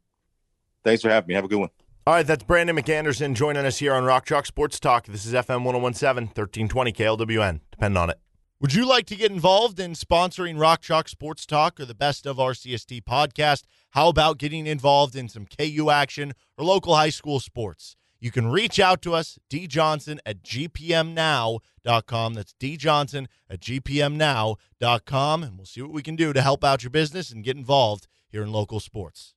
Thanks for having me. Have a good one. All right, that's Brandon McAnderson joining us here on Rock Chalk Sports Talk. This is FM 1017, 1320 KLWN. Depend on it. Would you like to get involved in sponsoring Rock Chalk Sports Talk or the Best of RCST podcast? How about getting involved in some KU action or local high school sports? You can reach out to us, djohnson at gpmnow.com. That's djohnson at gpmnow.com, and we'll see what we can do to help out your business and get involved here in local sports.